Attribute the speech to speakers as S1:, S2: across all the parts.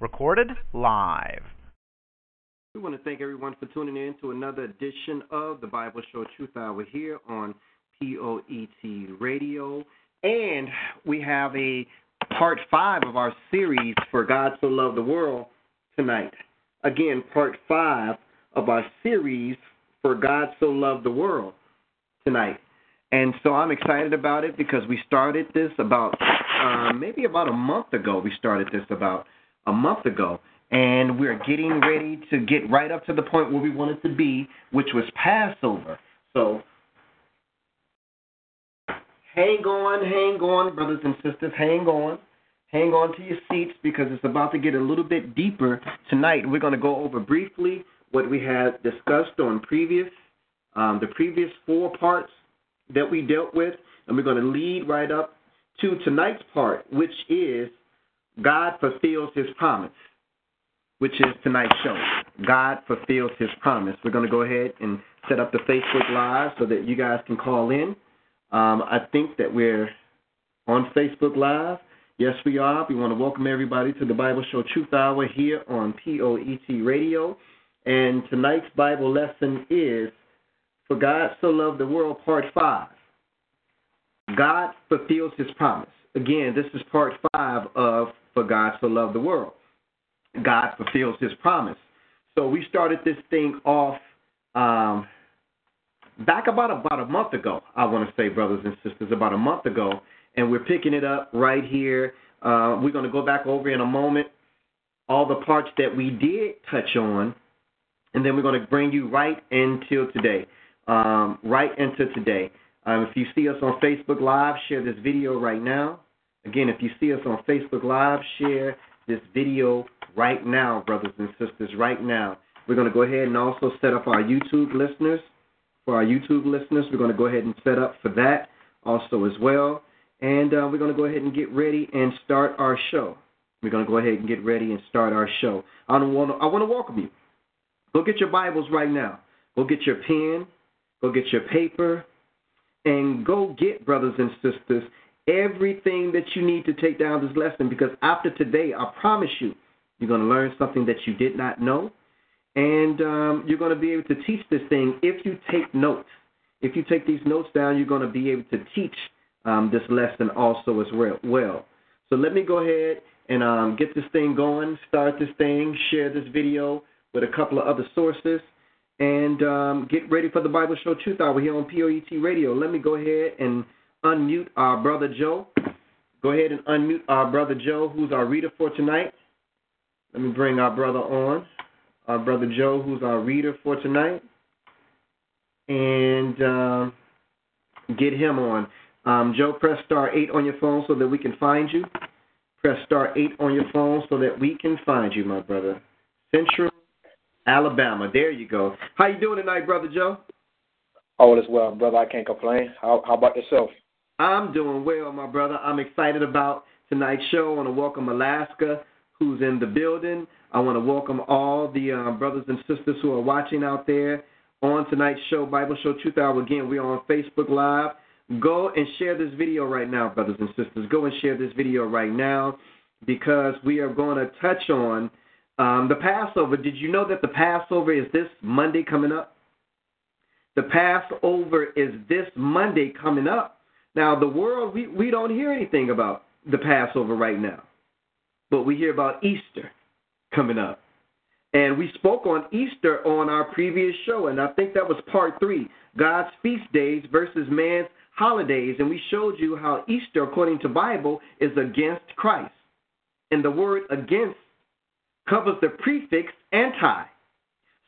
S1: Recorded live.
S2: We want to thank everyone for tuning in to another edition of the Bible Show Truth Hour here on POET Radio. And we have a part five of our series for God So Loved the World tonight. Again, part five of our series for God So Loved the World tonight. And so I'm excited about it because we started this about uh, maybe about a month ago. We started this about a month ago. And we're getting ready to get right up to the point where we wanted to be, which was Passover. So hang on, hang on, brothers and sisters, hang on. Hang on to your seats because it's about to get a little bit deeper tonight. We're going to go over briefly what we had discussed on previous, um, the previous four parts that we dealt with, and we're going to lead right up to tonight's part, which is God fulfills his promise, which is tonight's show. God fulfills his promise. We're going to go ahead and set up the Facebook Live so that you guys can call in. Um, I think that we're on Facebook Live. Yes, we are. We want to welcome everybody to the Bible Show Truth Hour here on POET Radio. And tonight's Bible lesson is For God So Loved the World, Part 5. God fulfills his promise. Again, this is part 5 of For God So Loved the World. God fulfills his promise. So we started this thing off um, back about about a month ago. I want to say, brothers and sisters, about a month ago, and we're picking it up right here. Uh, we're going to go back over in a moment all the parts that we did touch on, and then we're going to bring you right into today. Um, right into today. Um, if you see us on Facebook Live, share this video right now. Again, if you see us on Facebook Live, share this video right now, brothers and sisters, right now. We're going to go ahead and also set up our YouTube listeners. For our YouTube listeners, we're going to go ahead and set up for that also as well. And uh, we're going to go ahead and get ready and start our show. We're going to go ahead and get ready and start our show. I want to, I want to welcome you. Go get your Bibles right now. Go get your pen. Go get your paper. And go get, brothers and sisters, everything that you need to take down this lesson because after today, I promise you, you're going to learn something that you did not know. And um, you're going to be able to teach this thing if you take notes. If you take these notes down, you're going to be able to teach um, this lesson also as well. So let me go ahead and um, get this thing going, start this thing, share this video with a couple of other sources, and um, get ready for the Bible Show Truth Hour here on POET Radio. Let me go ahead and unmute our brother Joe. Go ahead and unmute our brother Joe, who's our reader for tonight. Let me bring our brother on, our brother Joe, who's our reader for tonight, and uh, get him on. Um, Joe, press star 8 on your phone so that we can find you. Press star 8 on your phone so that we can find you, my brother. Central Alabama. There you go. How you doing tonight, brother Joe?
S3: All is well, brother. I can't complain. How, how about yourself?
S2: I'm doing well, my brother. I'm excited about tonight's show. I want to welcome Alaska, who's in the building. I want to welcome all the uh, brothers and sisters who are watching out there on tonight's show, Bible Show Truth Hour. Again, we're on Facebook Live. Go and share this video right now, brothers and sisters. Go and share this video right now because we are going to touch on um, the Passover. Did you know that the Passover is this Monday coming up? The Passover is this Monday coming up. Now, the world, we, we don't hear anything about the Passover right now, but we hear about Easter coming up. And we spoke on Easter on our previous show, and I think that was part three God's feast days versus man's holidays, and we showed you how Easter, according to Bible, is against Christ. And the word against covers the prefix anti.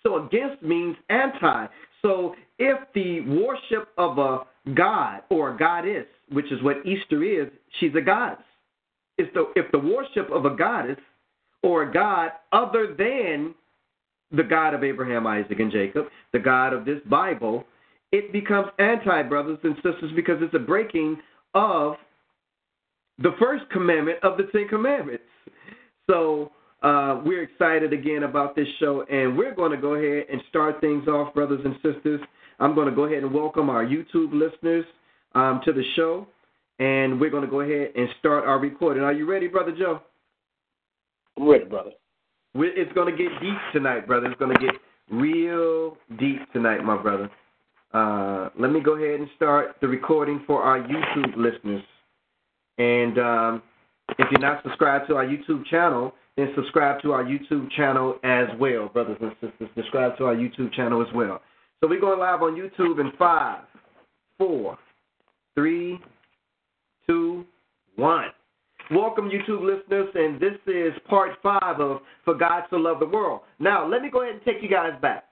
S2: So against means anti. So if the worship of a god or a goddess, which is what Easter is, she's a goddess. If the, if the worship of a goddess or a god other than the God of Abraham, Isaac, and Jacob, the God of this Bible, it becomes anti, brothers and sisters, because it's a breaking of the first commandment of the Ten Commandments. So uh, we're excited again about this show, and we're going to go ahead and start things off, brothers and sisters. I'm going to go ahead and welcome our YouTube listeners um, to the show, and we're going to go ahead and start our recording. Are you ready, Brother Joe?
S3: I'm ready, brother.
S2: It's going to get deep tonight, brother. It's going to get real deep tonight, my brother. Uh, let me go ahead and start the recording for our YouTube listeners. And um, if you're not subscribed to our YouTube channel, then subscribe to our YouTube channel as well, brothers and sisters. Subscribe to our YouTube channel as well. So we're going live on YouTube in five, four, three, two, one. Welcome, YouTube listeners, and this is part five of For God to Love the World. Now, let me go ahead and take you guys back.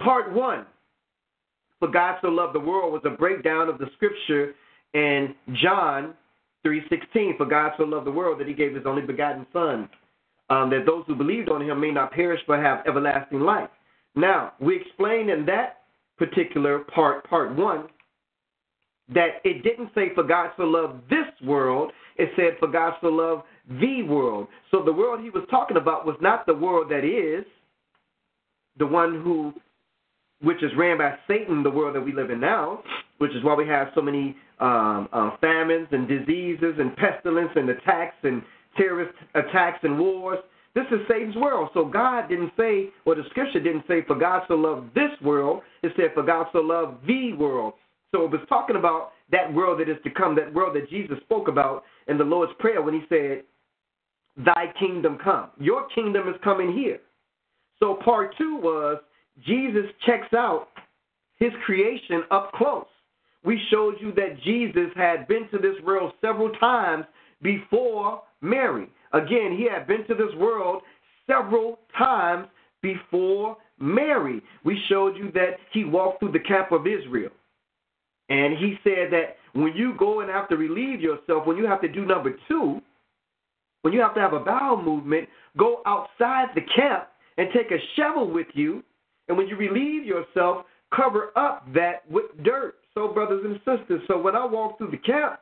S2: Part one, For God to Love the World, was a breakdown of the scripture in John 3.16, For God so loved the world that he gave his only begotten Son, um, that those who believed on him may not perish but have everlasting life. Now, we explained in that particular part, part one, that it didn't say for God so loved this world, it said for God so loved the world. So the world he was talking about was not the world that is, the one who which is ran by Satan, the world that we live in now, which is why we have so many um, uh, famines and diseases and pestilence and attacks and terrorist attacks and wars. This is Satan's world. So God didn't say, or the scripture didn't say, for God so loved this world. It said, for God so loved the world. So it was talking about that world that is to come, that world that Jesus spoke about in the Lord's Prayer when he said, Thy kingdom come. Your kingdom is coming here. So part two was Jesus checks out his creation up close. We showed you that Jesus had been to this world several times before Mary. Again, he had been to this world several times before Mary. We showed you that he walked through the camp of Israel. And he said that when you go and have to relieve yourself, when you have to do number two, when you have to have a bowel movement, go outside the camp and take a shovel with you and when you relieve yourself, cover up that with dirt. So, brothers and sisters, so when I walk through the camp,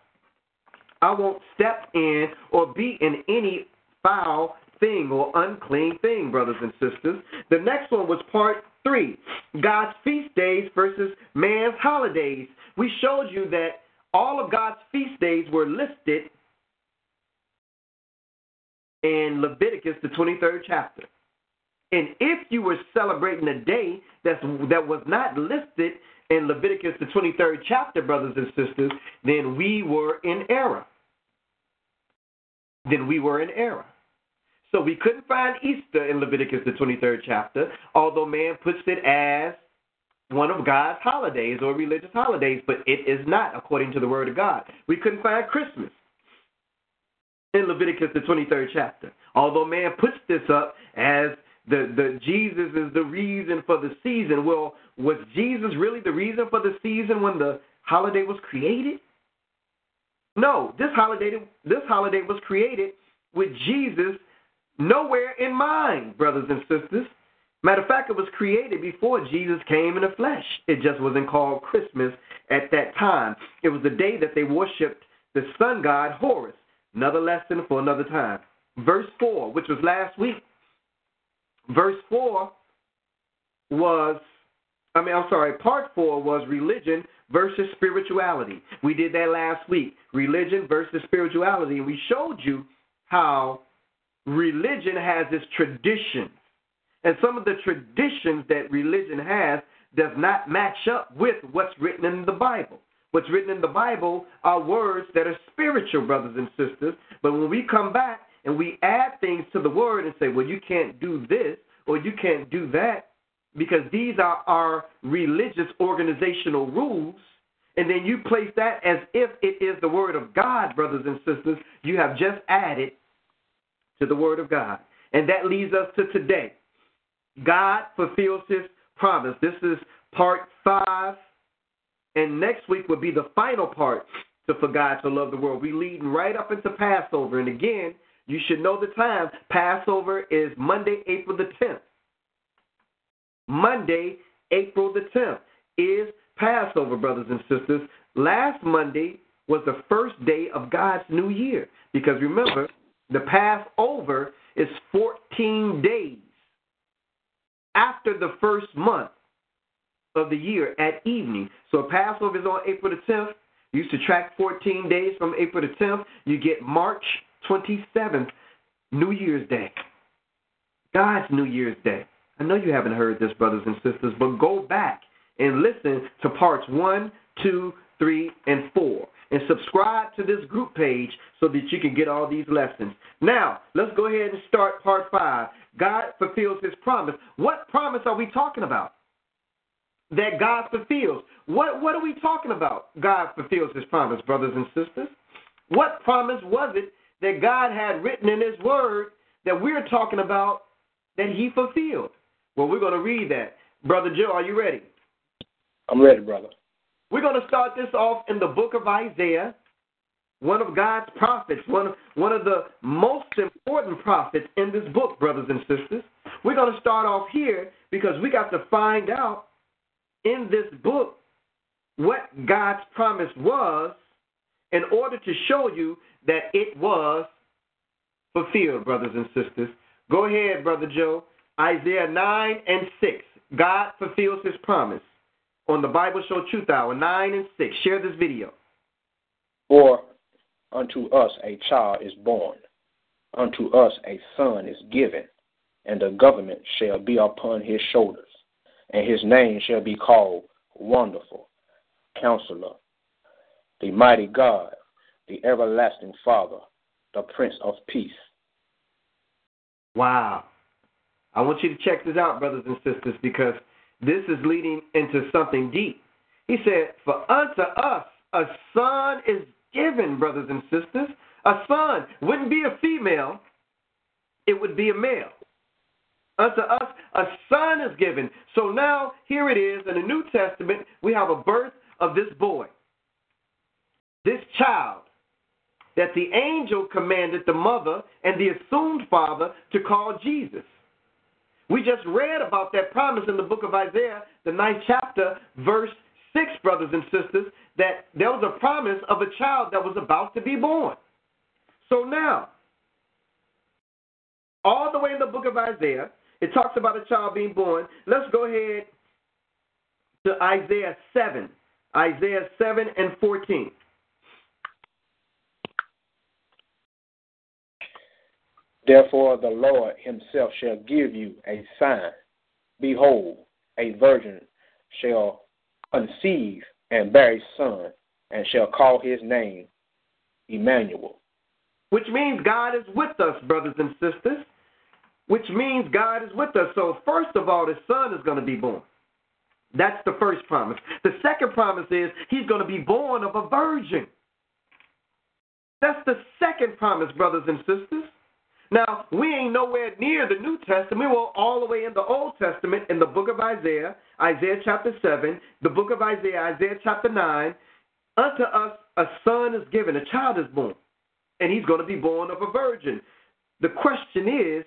S2: I won't step in or be in any foul thing or unclean thing, brothers and sisters. The next one was part three God's feast days versus man's holidays. We showed you that all of God's feast days were listed in Leviticus, the 23rd chapter. And if you were celebrating a day that's, that was not listed in Leviticus, the 23rd chapter, brothers and sisters, then we were in error. Then we were in error. So we couldn't find Easter in Leviticus, the 23rd chapter, although man puts it as one of God's holidays or religious holidays, but it is not according to the Word of God. We couldn't find Christmas in Leviticus, the 23rd chapter, although man puts this up as the, the Jesus is the reason for the season. Well, was Jesus really the reason for the season when the holiday was created? No, this holiday this holiday was created with Jesus nowhere in mind, brothers and sisters. Matter of fact, it was created before Jesus came in the flesh. It just wasn't called Christmas at that time. It was the day that they worshipped the sun god Horus. Another lesson for another time. Verse 4, which was last week, Verse 4 was, I mean, I'm sorry, part 4 was religion versus spirituality. We did that last week religion versus spirituality. And we showed you how religion has its traditions. And some of the traditions that religion has does not match up with what's written in the Bible. What's written in the Bible are words that are spiritual, brothers and sisters. But when we come back and we add things to the word and say, well, you can't do this or you can't do that because these are our religious organizational rules, and then you place that as if it is the word of God, brothers and sisters, you have just added to the word of God. And that leads us to today. God fulfills his promise. This is part five. And next week will be the final part to For God to Love the World. We leading right up into Passover. And again, you should know the time. Passover is Monday, April the 10th. Monday, April the 10th is Passover, brothers and sisters. Last Monday was the first day of God's new year. Because remember, the Passover is 14 days after the first month of the year at evening. So Passover is on April the 10th. You subtract 14 days from April the 10th, you get March 27th. New Year's Day. God's New Year's Day. I know you haven't heard this, brothers and sisters, but go back and listen to parts one, two, three, and four. And subscribe to this group page so that you can get all these lessons. Now, let's go ahead and start part five. God fulfills his promise. What promise are we talking about? That God fulfills. What, what are we talking about? God fulfills his promise, brothers and sisters. What promise was it that God had written in his word that we're talking about that he fulfilled? Well, we're going to read that. Brother Joe, are you ready?
S3: I'm ready, brother.
S2: We're going to start this off in the book of Isaiah, one of God's prophets, one of, one of the most important prophets in this book, brothers and sisters. We're going to start off here because we got to find out in this book what God's promise was in order to show you that it was fulfilled, brothers and sisters. Go ahead, Brother Joe. Isaiah 9 and 6. God fulfills his promise on the Bible Show Truth Hour 9 and 6. Share this video.
S3: For unto us a child is born, unto us a son is given, and the government shall be upon his shoulders, and his name shall be called Wonderful, Counselor, the Mighty God, the Everlasting Father, the Prince of Peace.
S2: Wow. I want you to check this out, brothers and sisters, because this is leading into something deep. He said, For unto us a son is given, brothers and sisters. A son wouldn't be a female, it would be a male. Unto us a son is given. So now, here it is in the New Testament, we have a birth of this boy, this child that the angel commanded the mother and the assumed father to call Jesus. We just read about that promise in the book of Isaiah, the ninth chapter, verse 6, brothers and sisters, that there was a promise of a child that was about to be born. So now, all the way in the book of Isaiah, it talks about a child being born. Let's go ahead to Isaiah 7. Isaiah 7 and 14.
S3: Therefore, the Lord himself shall give you a sign. Behold, a virgin shall conceive and bear a son, and shall call his name Emmanuel.
S2: Which means God is with us, brothers and sisters. Which means God is with us. So, first of all, the son is going to be born. That's the first promise. The second promise is he's going to be born of a virgin. That's the second promise, brothers and sisters. Now, we ain't nowhere near the New Testament. We're all the way in the Old Testament in the book of Isaiah, Isaiah chapter 7, the book of Isaiah, Isaiah chapter 9. Unto us a son is given, a child is born, and he's going to be born of a virgin. The question is,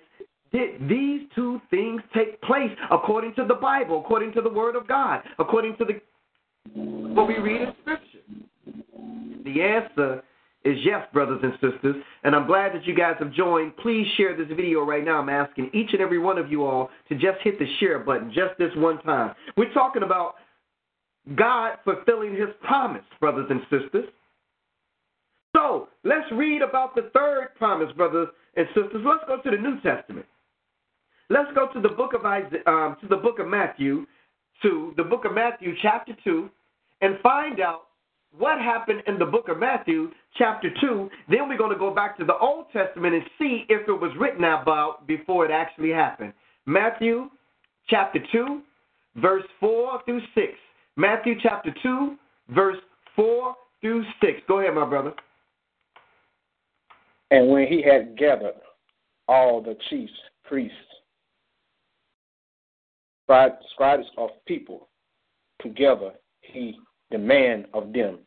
S2: did these two things take place according to the Bible, according to the Word of God, according to the what we read in Scripture? The answer is yes, brothers and sisters. And I'm glad that you guys have joined. Please share this video right now. I'm asking each and every one of you all to just hit the share button just this one time. We're talking about God fulfilling his promise, brothers and sisters. So let's read about the third promise, brothers and sisters. Let's go to the New Testament. Let's go to the book of Isaiah, um, to the book of Matthew, to the book of Matthew, chapter two, and find out what happened in the book of Matthew, chapter 2. Then we're going to go back to the Old Testament and see if it was written about before it actually happened. Matthew, chapter 2, verse 4 through 6. Matthew, chapter 2, verse 4 through 6. Go ahead, my brother.
S3: And when he had gathered all the chiefs, priests, scribes of people together, he demand of them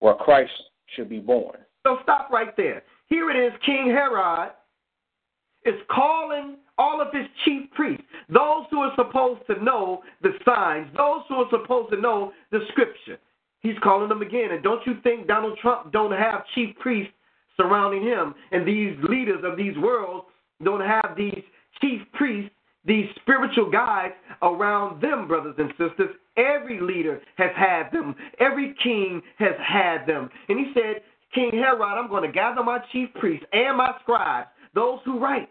S3: where Christ should be born.
S2: So stop right there. Here it is King Herod is calling all of his chief priests, those who are supposed to know the signs, those who are supposed to know the scripture. He's calling them again. And don't you think Donald Trump don't have chief priests surrounding him and these leaders of these worlds don't have these chief priests these spiritual guides around them, brothers and sisters. Every leader has had them. Every king has had them. And he said, King Herod, I'm going to gather my chief priests and my scribes, those who write,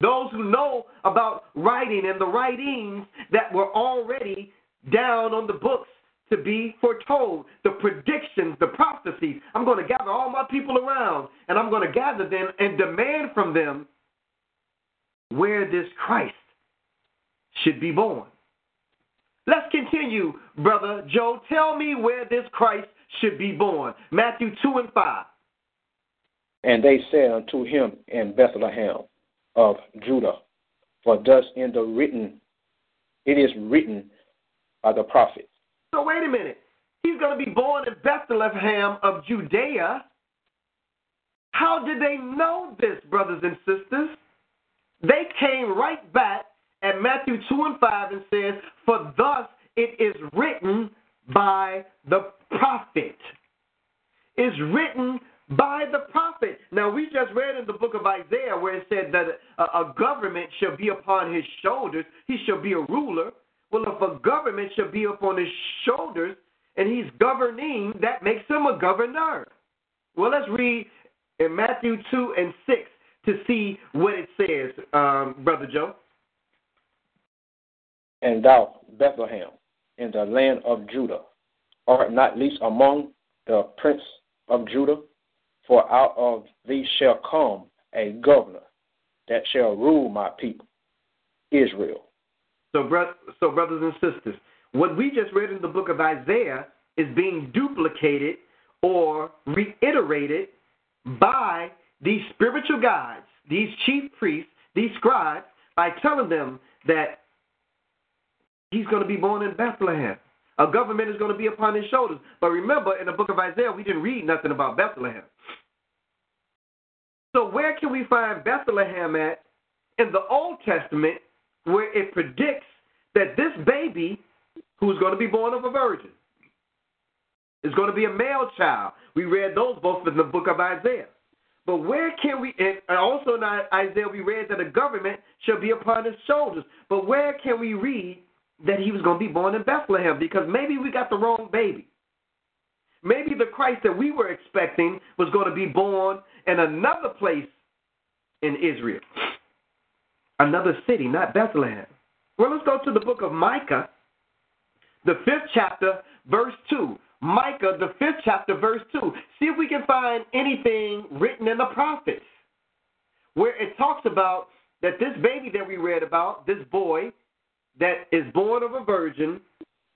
S2: those who know about writing and the writings that were already down on the books to be foretold, the predictions, the prophecies. I'm going to gather all my people around and I'm going to gather them and demand from them where this Christ should be born. Let's continue, brother Joe. Tell me where this Christ should be born. Matthew 2 and 5.
S3: And they said unto him in Bethlehem of Judah, for thus in the written, it is written by the prophet.
S2: So wait a minute. He's going to be born in Bethlehem of Judea. How did they know this, brothers and sisters? They came right back at Matthew 2 and 5 and says, For thus it is written by the prophet. Is written by the prophet. Now, we just read in the book of Isaiah where it said that a, a government shall be upon his shoulders, he shall be a ruler. Well, if a government shall be upon his shoulders and he's governing, that makes him a governor. Well, let's read in Matthew 2 and 6 to see what it says, um, Brother Joe.
S3: And thou, Bethlehem, in the land of Judah, art not least among the prince of Judah, for out of thee shall come a governor that shall rule my people, Israel.
S2: So, bro- so brothers and sisters, what we just read in the book of Isaiah is being duplicated or reiterated by these spiritual guides, these chief priests, these scribes, by telling them that he's going to be born in Bethlehem. A government is going to be upon his shoulders. But remember, in the book of Isaiah, we didn't read nothing about Bethlehem. So where can we find Bethlehem at in the Old Testament where it predicts that this baby who's going to be born of a virgin is going to be a male child? We read those both in the book of Isaiah. But where can we, and also in Isaiah, we read that a government shall be upon his shoulders. But where can we read that he was going to be born in Bethlehem? Because maybe we got the wrong baby. Maybe the Christ that we were expecting was going to be born in another place in Israel, another city, not Bethlehem. Well, let's go to the book of Micah, the fifth chapter, verse 2. Micah, the fifth chapter, verse 2. See if we can find anything written in the prophets where it talks about that this baby that we read about, this boy that is born of a virgin,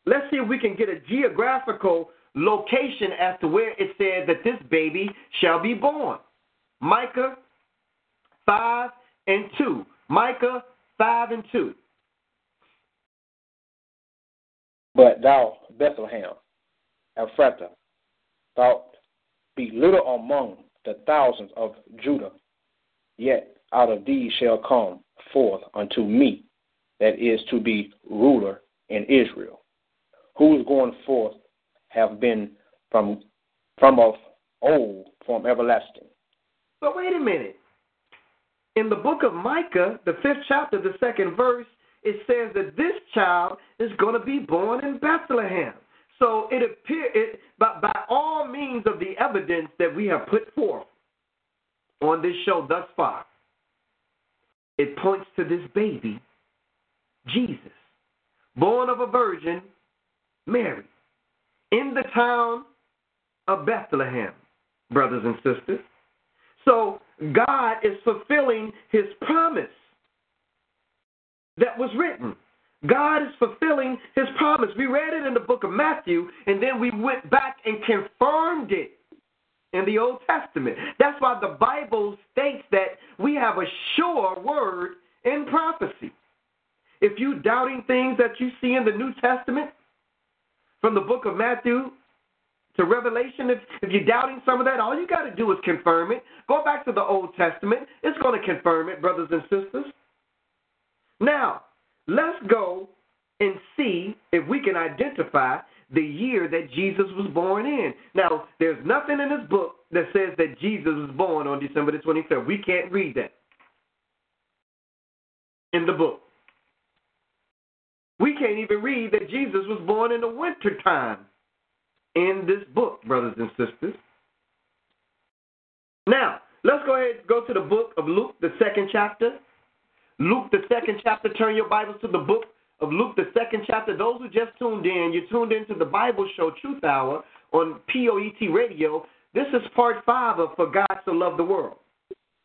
S2: let's see if we can get a geographical location as to where it said that this baby shall be born. Micah 5 and 2. Micah 5 and 2.
S3: But thou, Bethlehem, Ephrathah, thou be little among the thousands of Judah, yet out of thee shall come forth unto me that is to be ruler in Israel, who is going forth have been from from of old, from everlasting.
S2: But wait a minute. In the book of Micah, the fifth chapter, the second verse, it says that this child is going to be born in Bethlehem. So it appears, it, by, by all means of the evidence that we have put forth on this show thus far, it points to this baby, Jesus, born of a virgin, Mary in the town of Bethlehem, brothers and sisters. So God is fulfilling his promise that was written. God is fulfilling his promise. We read it in the book of Matthew, and then we went back and confirmed it in the Old Testament. That's why the Bible states that we have a sure word in prophecy. If you doubting things that you see in the New Testament, from the book of Matthew to Revelation, if, if you're doubting some of that, all you got to do is confirm it. Go back to the Old Testament. It's going to confirm it, brothers and sisters. Now, let's go and see if we can identify the year that Jesus was born in. Now, there's nothing in this book that says that Jesus was born on December the 23rd. We can't read that in the book. We can't even read that Jesus was born in the winter time in this book, brothers and sisters. Now, let's go ahead and go to the book of Luke, the second chapter. Luke, the second chapter. Turn your Bibles to the book of Luke, the second chapter. Those who just tuned in, you tuned into the Bible show Truth Hour on POET Radio. This is part five of For God to Love the World.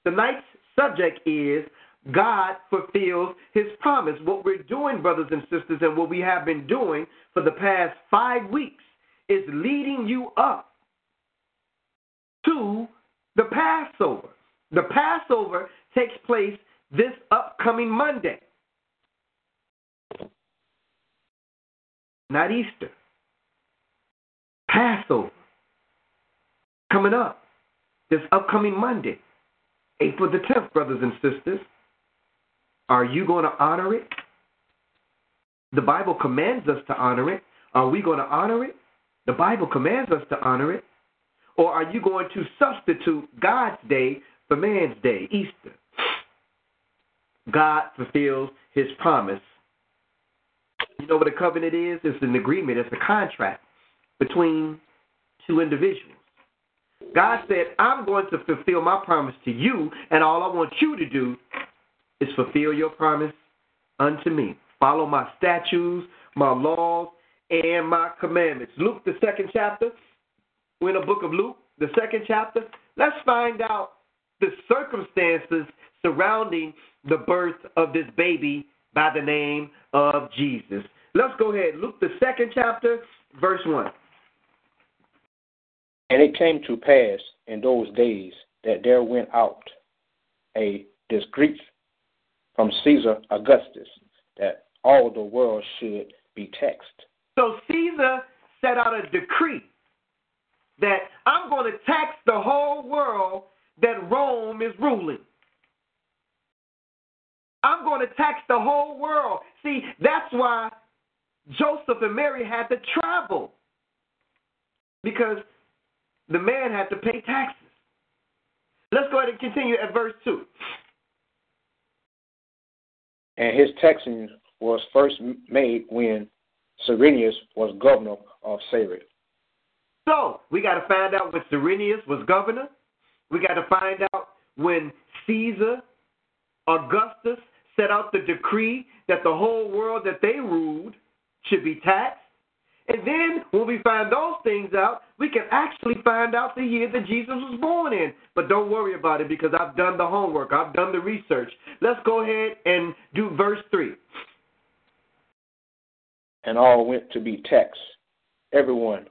S2: Tonight's subject is God fulfills his promise. What we're doing, brothers and sisters, and what we have been doing for the past five weeks is leading you up to the Passover. The Passover takes place this upcoming Monday, not Easter. Passover coming up this upcoming Monday, April the 10th, brothers and sisters. Are you going to honor it? The Bible commands us to honor it. Are we going to honor it? The Bible commands us to honor it. Or are you going to substitute God's day for man's day, Easter? God fulfills his promise. You know what a covenant is? It's an agreement, it's a contract between two individuals. God said, I'm going to fulfill my promise to you, and all I want you to do is fulfill your promise unto me. Follow my statutes, my laws, and my commandments. Luke, the second chapter. We're in the book of Luke, the second chapter. Let's find out the circumstances surrounding the birth of this baby by the name of Jesus. Let's go ahead. Luke, the second chapter, verse 1.
S3: And it came to pass in those days that there went out a discreet from Caesar Augustus that all the world should be taxed.
S2: So Caesar set out a decree that I'm going to tax the whole world that Rome is ruling. I'm going to tax the whole world. See, that's why Joseph and Mary had to travel because the man had to pay taxes. Let's go ahead and continue at verse 2
S3: and his taxing was first made when Cyrenius was governor of Syria.
S2: So we got to find out when Cyrenius was governor. We got to find out when Caesar Augustus set out the decree that the whole world that they ruled should be taxed. And then when we find those things out, we can actually find out the year that Jesus was born in. But don't worry about it because I've done the homework, I've done the research. Let's go ahead and do verse 3.
S3: And all went to be taxed, everyone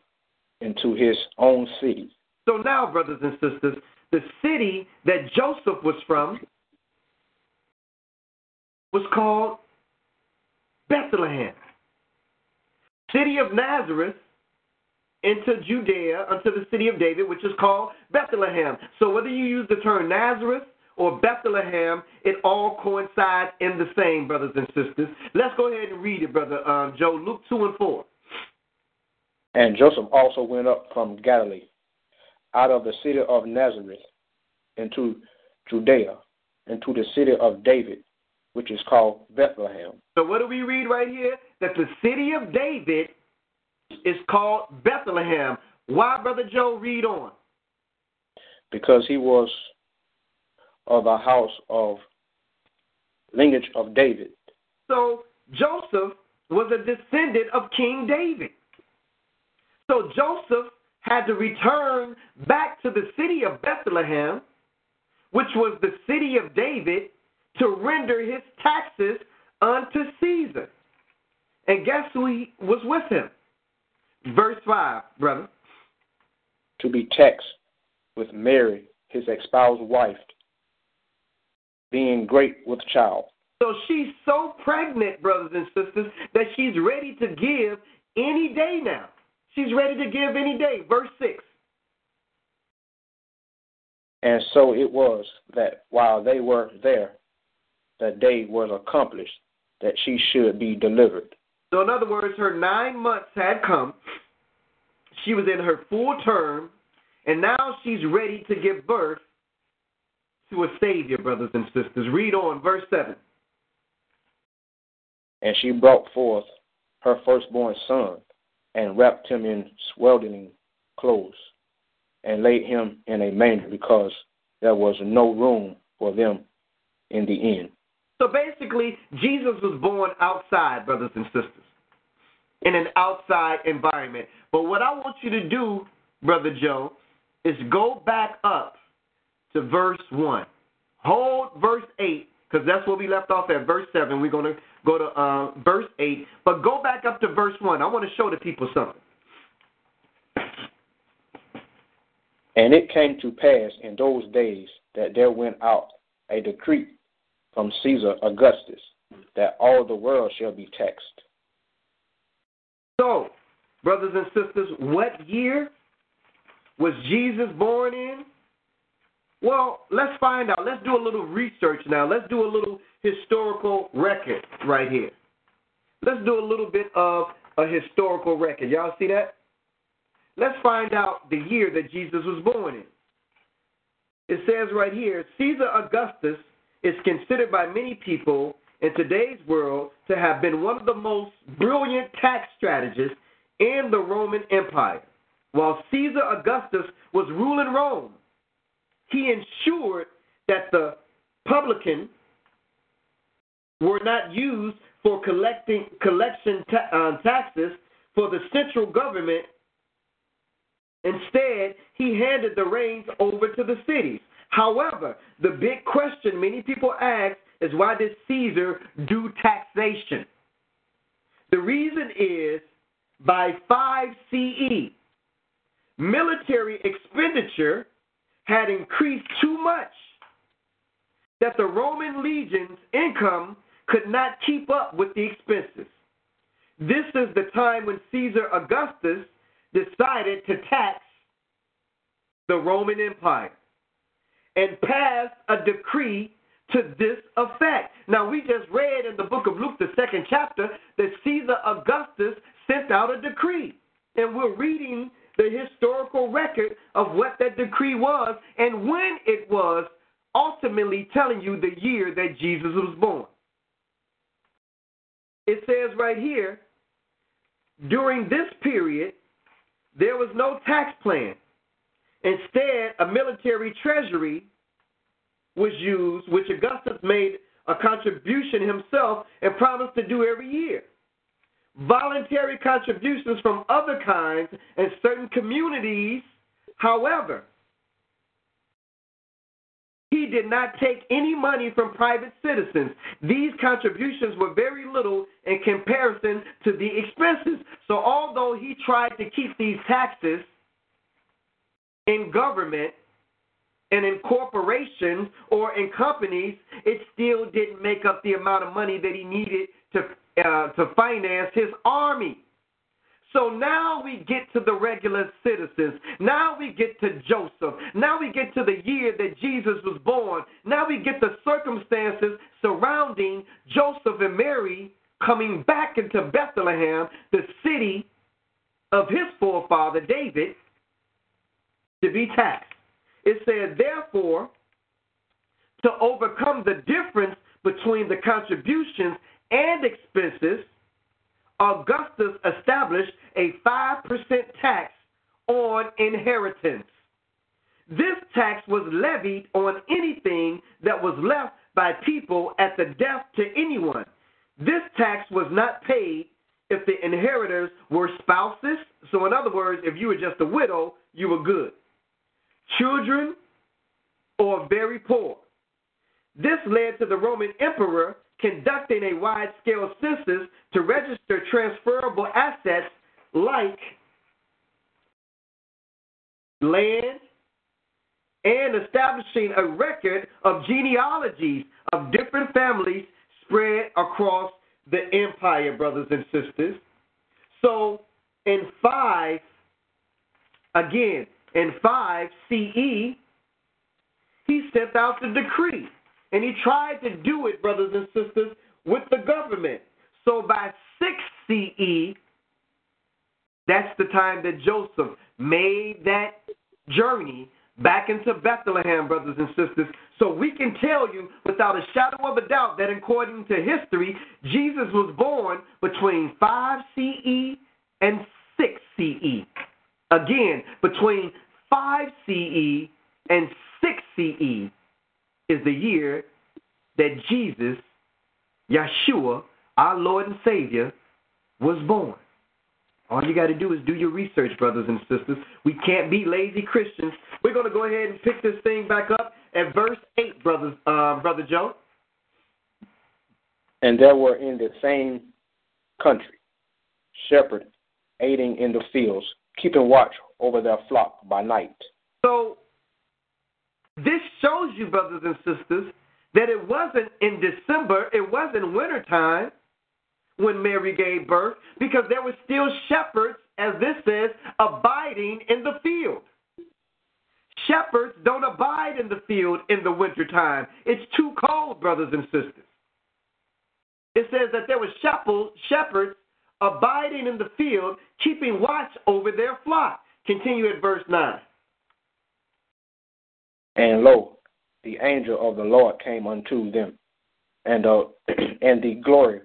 S3: into his own city.
S2: So now, brothers and sisters, the city that Joseph was from was called Bethlehem city of Nazareth into Judea, unto the city of David, which is called Bethlehem. So whether you use the term Nazareth or Bethlehem, it all coincides in the same, brothers and sisters. Let's go ahead and read it, brother um, Joe. Luke 2 and 4.
S3: And Joseph also went up from Galilee, out of the city of Nazareth, into Judea, into the city of David, which is called Bethlehem.
S2: So what do we read right here? That the city of David is called Bethlehem. Why, Brother Joe? Read on.
S3: Because he was of the house of lineage of David.
S2: So Joseph was a descendant of King David. So Joseph had to return back to the city of Bethlehem, which was the city of David, to render his taxes unto Caesar. And guess who he was with him? Verse 5, brother.
S3: To be taxed with Mary, his espoused wife, being great with child.
S2: So she's so pregnant, brothers and sisters, that she's ready to give any day now. She's ready to give any day. Verse 6.
S3: And so it was that while they were there, that day was accomplished that she should be delivered.
S2: So, in other words, her nine months had come. She was in her full term, and now she's ready to give birth to a Savior, brothers and sisters. Read on, verse 7.
S3: And she brought forth her firstborn son, and wrapped him in swaddling clothes, and laid him in a manger, because there was no room for them in the inn.
S2: So basically, Jesus was born outside, brothers and sisters, in an outside environment. But what I want you to do, Brother Joe, is go back up to verse 1. Hold verse 8, because that's where we left off at verse 7. We're going to go to uh, verse 8. But go back up to verse 1. I want to show the people something.
S3: And it came to pass in those days that there went out a decree from Caesar Augustus that all the world shall be taxed.
S2: So, brothers and sisters, what year was Jesus born in? Well, let's find out. Let's do a little research now. Let's do a little historical record right here. Let's do a little bit of a historical record. Y'all see that? Let's find out the year that Jesus was born in. It says right here Caesar Augustus is considered by many people in today's world to have been one of the most brilliant tax strategists in the Roman Empire. While Caesar Augustus was ruling Rome, he ensured that the publican were not used for collecting collection ta- uh, taxes for the central government Instead, he handed the reins over to the cities. However, the big question many people ask is why did Caesar do taxation? The reason is by 5 CE, military expenditure had increased too much that the Roman legion's income could not keep up with the expenses. This is the time when Caesar Augustus decided to tax the Roman Empire and passed a decree to this effect. Now, we just read in the book of Luke, the second chapter, that Caesar Augustus sent out a decree. And we're reading the historical record of what that decree was and when it was, ultimately telling you the year that Jesus was born. It says right here, during this period, there was no tax plan. Instead, a military treasury was used, which Augustus made a contribution himself and promised to do every year. Voluntary contributions from other kinds and certain communities, however, he did not take any money from private citizens. These contributions were very little in comparison to the expenses. So, although he tried to keep these taxes in government and in corporations or in companies, it still didn't make up the amount of money that he needed to uh, to finance his army. So now we get to the regular citizens. Now we get to Joseph. Now we get to the year that Jesus was born. Now we get the circumstances surrounding Joseph and Mary coming back into Bethlehem, the city of his forefather David, to be taxed. It said, therefore, to overcome the difference between the contributions and expenses Augustus established a 5% tax on inheritance. This tax was levied on anything that was left by people at the death to anyone. This tax was not paid if the inheritors were spouses. So, in other words, if you were just a widow, you were good. Children or very poor. This led to the Roman emperor conducting a wide scale census to register transferable assets like land and establishing a record of genealogies of different families spread across the empire, brothers and sisters. So in 5, again, in 5 CE, he sent out the decree and he tried to do it, brothers and sisters, with the government. So by 6 CE, that's the time that Joseph made that journey back into Bethlehem, brothers and sisters. So we can tell you without a shadow of a doubt that according to history, Jesus was born between 5 CE and 6 CE. Again, between 5 CE and 6 CE is the year that Jesus, Yeshua, our Lord and Savior, was born. All you got to do is do your research, brothers and sisters. We can't be lazy Christians. We're going to go ahead and pick this thing back up at verse 8, brothers, uh, Brother Joe.
S3: And there were in the same country shepherds aiding in the fields, keeping watch over their flock by night.
S2: So, this shows you, brothers and sisters, that it wasn't in December, it wasn't wintertime when Mary gave birth, because there were still shepherds, as this says, abiding in the field. Shepherds don't abide in the field in the wintertime. It's too cold, brothers and sisters. It says that there were shepherds abiding in the field, keeping watch over their flock. Continue at verse 9.
S3: And lo, the angel of the Lord came unto them, and, uh, and the glory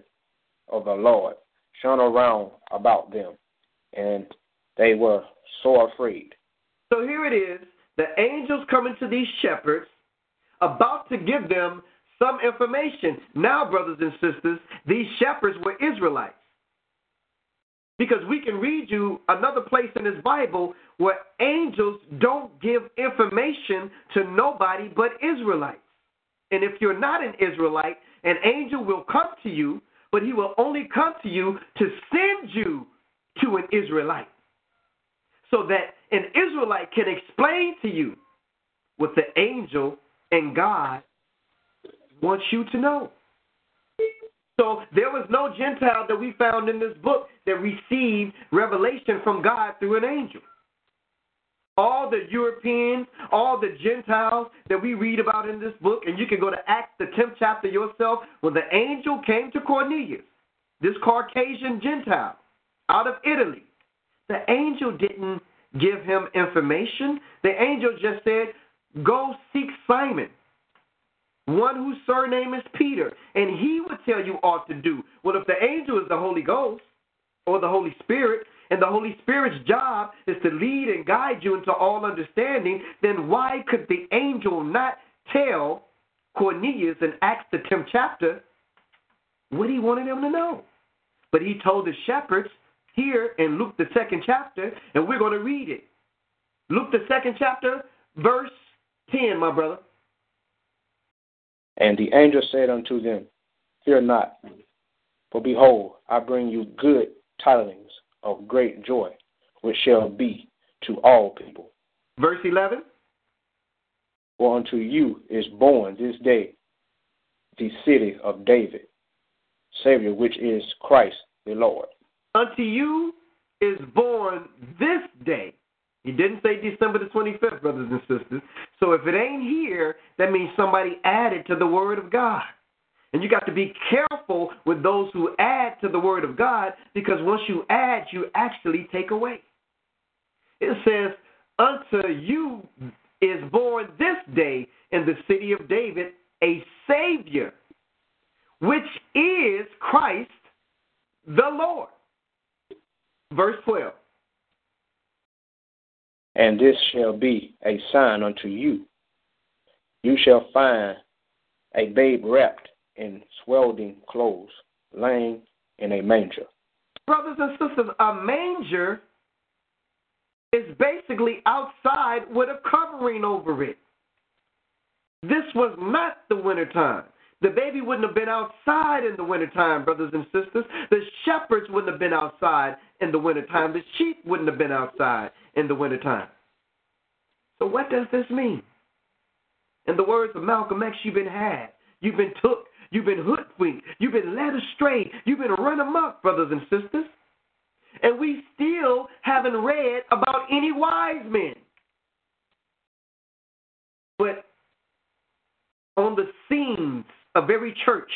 S3: of the Lord shone around about them, and they were so afraid.
S2: So here it is the angels coming to these shepherds, about to give them some information. Now, brothers and sisters, these shepherds were Israelites. Because we can read you another place in this Bible where angels don't give information to nobody but Israelites. And if you're not an Israelite, an angel will come to you, but he will only come to you to send you to an Israelite. So that an Israelite can explain to you what the angel and God wants you to know. So there was no Gentile that we found in this book that received revelation from God through an angel. All the Europeans, all the Gentiles that we read about in this book, and you can go to Acts, the 10th chapter yourself, when the angel came to Cornelius, this Caucasian Gentile out of Italy. The angel didn't give him information. The angel just said, Go seek Simon, one whose surname is Peter, and he would tell you what to do. Well, if the angel is the Holy Ghost or the Holy Spirit, and the Holy Spirit's job is to lead and guide you into all understanding, then why could the angel not tell Cornelius in Acts the 10th chapter what he wanted him to know? But he told the shepherds here in Luke the second chapter, and we're going to read it. Luke the second chapter, verse 10, my brother.
S3: And the angel said unto them, Fear not, for behold, I bring you good tidings of great joy, which shall be to all people.
S2: Verse 11
S3: For unto you is born this day the city of David, Savior, which is Christ the Lord.
S2: Unto you is born this day. He didn't say December the 25th, brothers and sisters. So if it ain't here, that means somebody added to the Word of God. And you got to be careful with those who add to the Word of God because once you add, you actually take away. It says, Unto you is born this day in the city of David a Savior, which is Christ the Lord. Verse 12.
S3: And this shall be a sign unto you. You shall find a babe wrapped in swaddling clothes, laying in a manger.
S2: Brothers and sisters, a manger is basically outside with a covering over it. This was not the wintertime. The baby wouldn't have been outside in the wintertime, brothers and sisters. The shepherds wouldn't have been outside in the wintertime. The sheep wouldn't have been outside in the wintertime. So what does this mean? In the words of Malcolm X, you've been had, you've been took, you've been hoodwinked, you've been led astray, you've been run amok, brothers and sisters. And we still haven't read about any wise men. But on the scenes of every church,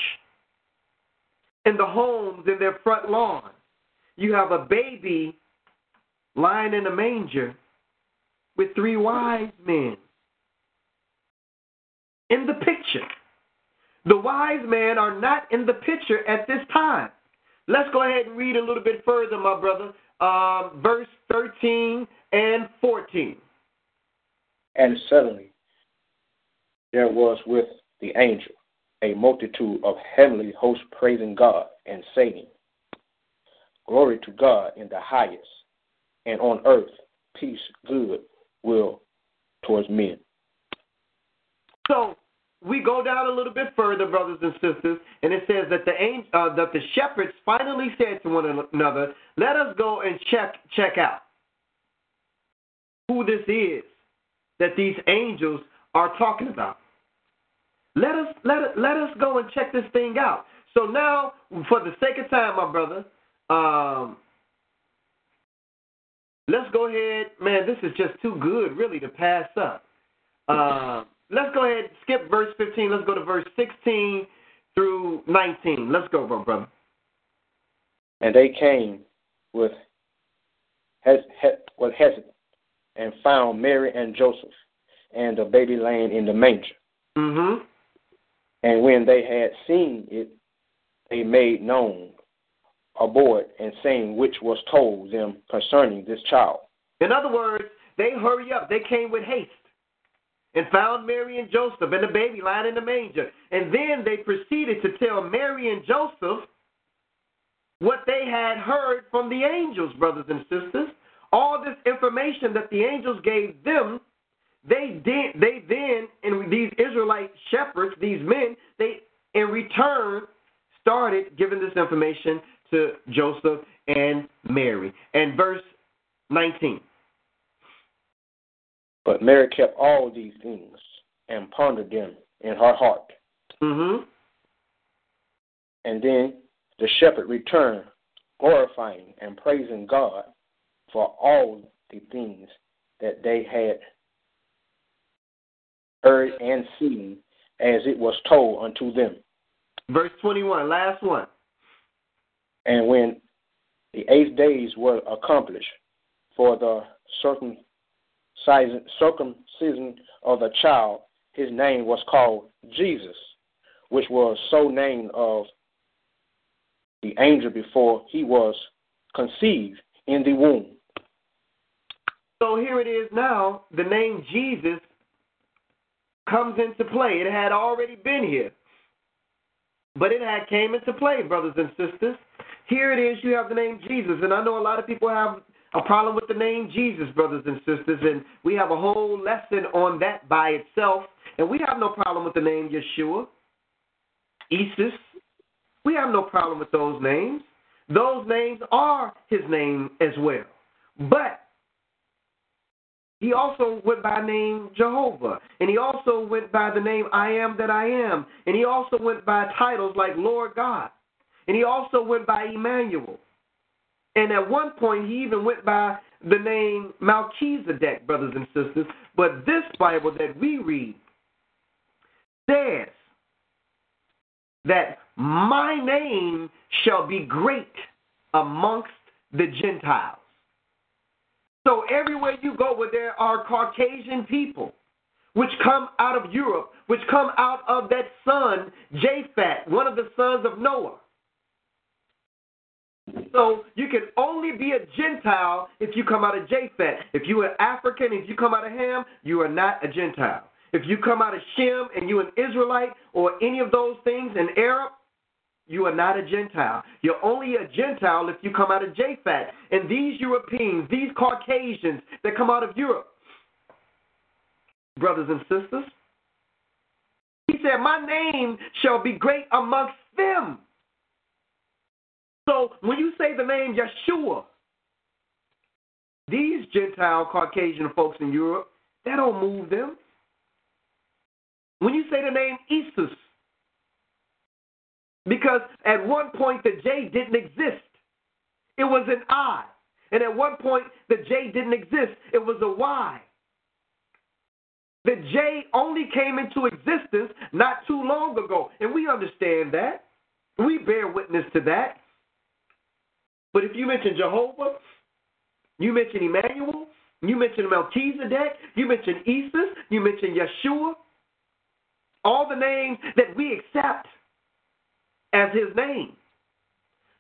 S2: in the homes, in their front lawn, you have a baby lying in a manger with three wise men in the picture. The wise men are not in the picture at this time. Let's go ahead and read a little bit further, my brother. Um, verse 13 and 14.
S3: And suddenly there was with the angel a multitude of heavenly hosts praising God and saying, Glory to God in the highest, and on earth peace, good will towards men.
S2: So we go down a little bit further, brothers and sisters, and it says that the angel, uh, that the shepherds finally said to one another, "Let us go and check check out who this is that these angels are talking about. Let us let let us go and check this thing out." So now, for the sake of time, my brother, um, let's go ahead. Man, this is just too good, really, to pass up. Uh, let's go ahead, skip verse 15. Let's go to verse 16 through 19. Let's go, brother.
S3: And they came with Hes- with Hesed and found Mary and Joseph and the baby laying in the manger.
S2: Mm-hmm.
S3: And when they had seen it, they made known aboard and saying which was told them concerning this child.
S2: In other words, they hurry up. They came with haste and found Mary and Joseph and the baby lying in the manger. And then they proceeded to tell Mary and Joseph what they had heard from the angels, brothers and sisters. All this information that the angels gave them, they did they then and these Israelite shepherds, these men, they in return started giving this information to Joseph and Mary. And verse 19.
S3: But Mary kept all these things and pondered them in her heart.
S2: Mm-hmm.
S3: And then the shepherd returned, glorifying and praising God for all the things that they had heard and seen as it was told unto them.
S2: Verse 21, last one.
S3: And when the eight days were accomplished for the circumcision of the child, his name was called Jesus, which was so named of the angel before he was conceived in the womb.
S2: So here it is now, the name Jesus comes into play. It had already been here. But it had came into play, brothers and sisters. Here it is, you have the name Jesus. And I know a lot of people have a problem with the name Jesus, brothers and sisters, and we have a whole lesson on that by itself. And we have no problem with the name Yeshua, Isus. We have no problem with those names. Those names are his name as well. But he also went by name Jehovah. And he also went by the name I am that I am. And he also went by titles like Lord God. And he also went by Emmanuel. And at one point, he even went by the name Melchizedek, brothers and sisters. But this Bible that we read says that my name shall be great amongst the Gentiles. So everywhere you go where there are Caucasian people, which come out of Europe, which come out of that son, Japheth, one of the sons of Noah. So you can only be a Gentile if you come out of Japheth. If you are African, if you come out of Ham, you are not a Gentile. If you come out of Shem and you an Israelite or any of those things, an Arab, you are not a Gentile. You're only a Gentile if you come out of Japheth. And these Europeans, these Caucasians that come out of Europe, brothers and sisters, he said, My name shall be great amongst them. So when you say the name Yeshua, these Gentile Caucasian folks in Europe, that don't move them. When you say the name Isus, because at one point the J didn't exist. It was an I. And at one point the J didn't exist. It was a Y. The J only came into existence not too long ago. And we understand that. We bear witness to that. But if you mention Jehovah, you mention Emmanuel, you mention Melchizedek, you mention Isus, you mention Yeshua, all the names that we accept as his name.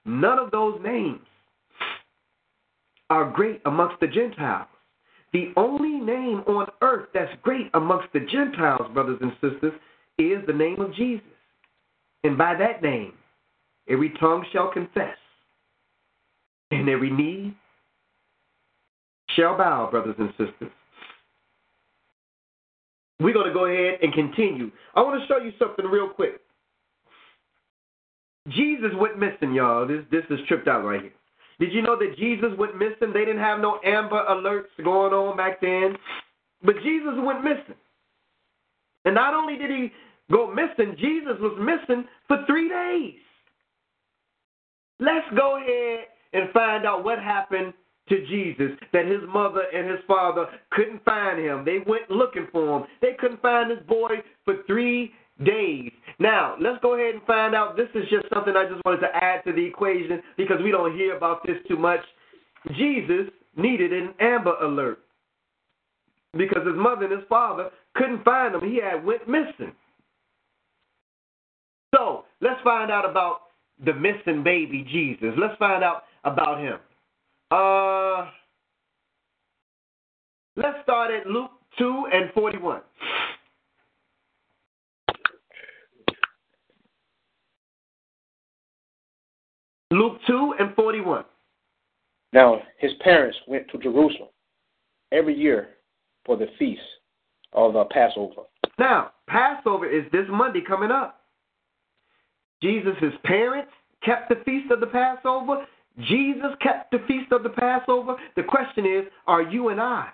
S2: None of those names are great amongst the Gentiles. The only name on earth that's great amongst the Gentiles, brothers and sisters, is the name of Jesus. And by that name, every tongue shall confess, and every knee shall bow, brothers and sisters. We're going to go ahead and continue. I want to show you something real quick. Jesus went missing, y'all. This this is tripped out right here. Did you know that Jesus went missing? They didn't have no Amber Alerts going on back then, but Jesus went missing. And not only did he go missing, Jesus was missing for three days. Let's go ahead and find out what happened to Jesus that his mother and his father couldn't find him. They went looking for him. They couldn't find this boy for three days. Now, let's go ahead and find out. This is just something I just wanted to add to the equation because we don't hear about this too much. Jesus needed an Amber Alert because his mother and his father couldn't find him. He had went missing. So let's find out about the missing baby Jesus. Let's find out about him. Uh, let's start at Luke 2 and 41. Luke 2 and 41.
S3: Now his parents went to Jerusalem every year for the feast of the Passover.
S2: Now, Passover is this Monday coming up. Jesus' parents kept the feast of the Passover. Jesus kept the feast of the Passover. The question is, are you and I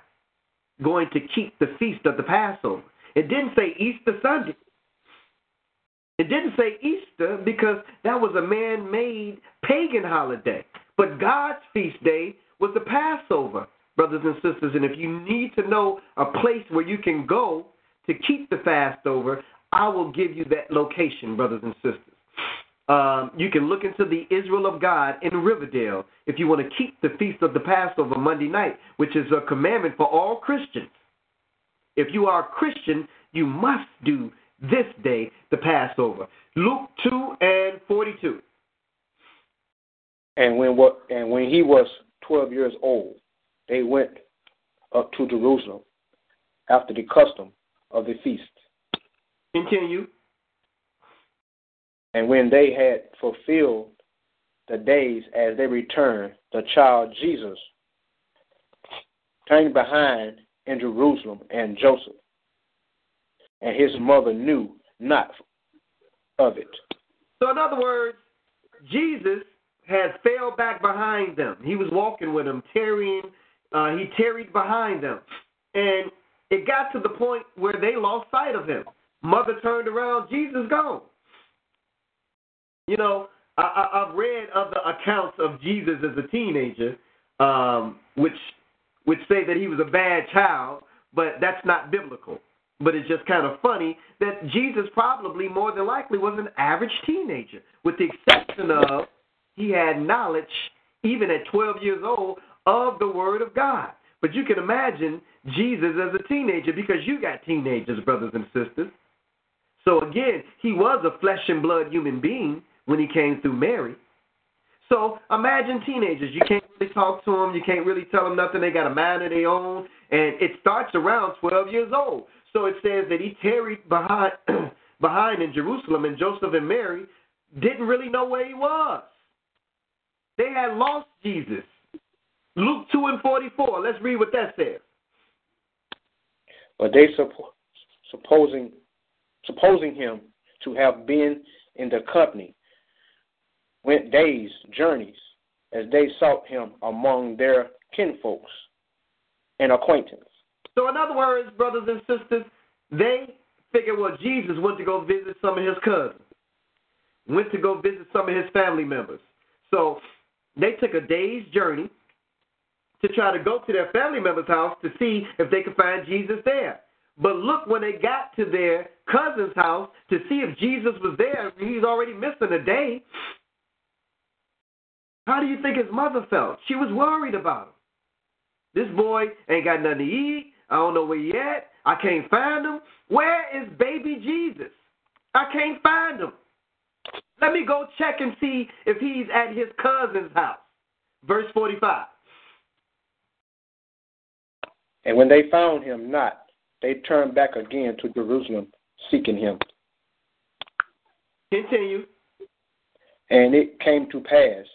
S2: going to keep the feast of the Passover? It didn't say Easter Sunday. It didn't say Easter because that was a man made pagan holiday. But God's feast day was the Passover, brothers and sisters. And if you need to know a place where you can go to keep the Passover, I will give you that location, brothers and sisters. Um, you can look into the Israel of God in Riverdale if you want to keep the feast of the Passover Monday night, which is a commandment for all Christians. If you are a Christian, you must do this day the Passover. Luke 2 and 42.
S3: And when what and when he was 12 years old, they went up to Jerusalem after the custom of the feast.
S2: Continue.
S3: And when they had fulfilled the days as they returned, the child Jesus turned behind in Jerusalem, and Joseph and his mother knew not of it.
S2: So, in other words, Jesus had fell back behind them. He was walking with them, tarrying. Uh, he tarried behind them, and it got to the point where they lost sight of him. Mother turned around, Jesus gone. You know, I, have read other accounts of Jesus as a teenager, um, which which say that he was a bad child, but that's not biblical. But it's just kind of funny that Jesus probably more than likely was an average teenager, with the exception of he had knowledge, even at 12 years old, of the Word of God. But you can imagine Jesus as a teenager because you got teenagers, brothers and sisters. So again, he was a flesh and blood human being when he came through Mary. So imagine teenagers. You can't really talk to them. You can't really tell them nothing. They got a mind of their own. And it starts around 12 years old. So it says that he tarried behind, behind in Jerusalem, and Joseph and Mary didn't really know where he was. They had lost Jesus. Luke 2 and 44. Let's read what that says.
S3: But they supposing supposing him to have been in the company went days journeys as they sought him among their kinfolks and acquaintance.
S2: So, in other words, brothers and sisters, they figured, well, Jesus went to go visit some of his cousins, went to go visit some of his family members. So, they took a day's journey to try to go to their family member's house to see if they could find Jesus there. But look, when they got to their cousin's house to see if Jesus was there, he's already missing a day. How do you think his mother felt? She was worried about him. This boy ain't got nothing to eat. I don't know where he at. I can't find him. Where is baby Jesus? I can't find him. Let me go check and see if he's at his cousin's house. Verse 45.
S3: And when they found him not, they turned back again to Jerusalem, seeking him.
S2: Continue.
S3: And it came to pass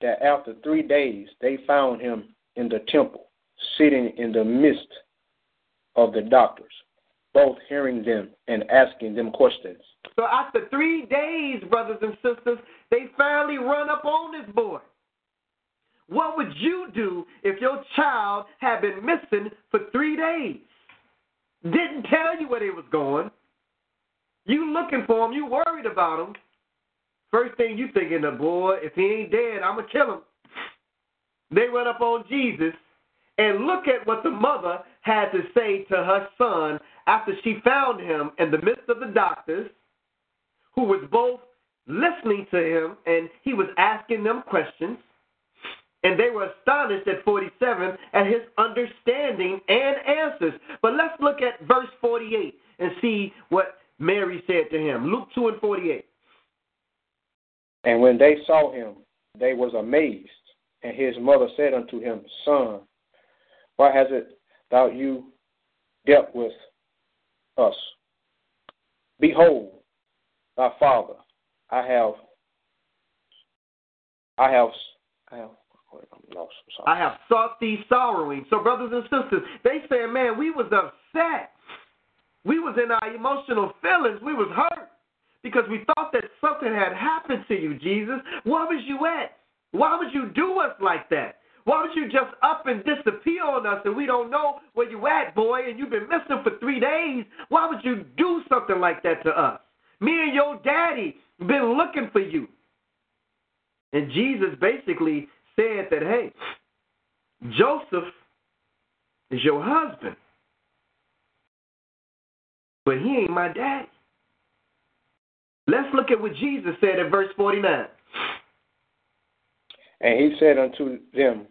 S3: that after three days they found him in the temple, sitting in the midst of the doctors, both hearing them and asking them questions.
S2: So after three days, brothers and sisters, they finally run up on this boy. What would you do if your child had been missing for three days? Didn't tell you where they was going. You looking for him, you worried about him. First thing you thinking, the boy, if he ain't dead, I'm gonna kill him. They run up on Jesus and look at what the mother had to say to her son after she found him in the midst of the doctors, who was both listening to him and he was asking them questions. And they were astonished at 47 at his understanding and answers. But let's look at verse 48 and see what Mary said to him. Luke 2 and 48.
S3: And when they saw him, they was amazed. And his mother said unto him, Son, why has it thou you dealt with us? Behold, thy father, I have, I have, I have lost.
S2: I have sought thee sorrowing. So, brothers and sisters, they say, man, we was upset. We was in our emotional feelings. We was hurt because we thought that something had happened to you, Jesus. Where was you at? Why would you do us like that? Why would you just up and disappear on us and we don't know where you at, boy, and you've been missing for three days? Why would you do something like that to us? Me and your daddy been looking for you. And Jesus basically said that, hey, Joseph is your husband, but he ain't my daddy. Let's look at what Jesus said in verse 49.
S3: And he said unto them,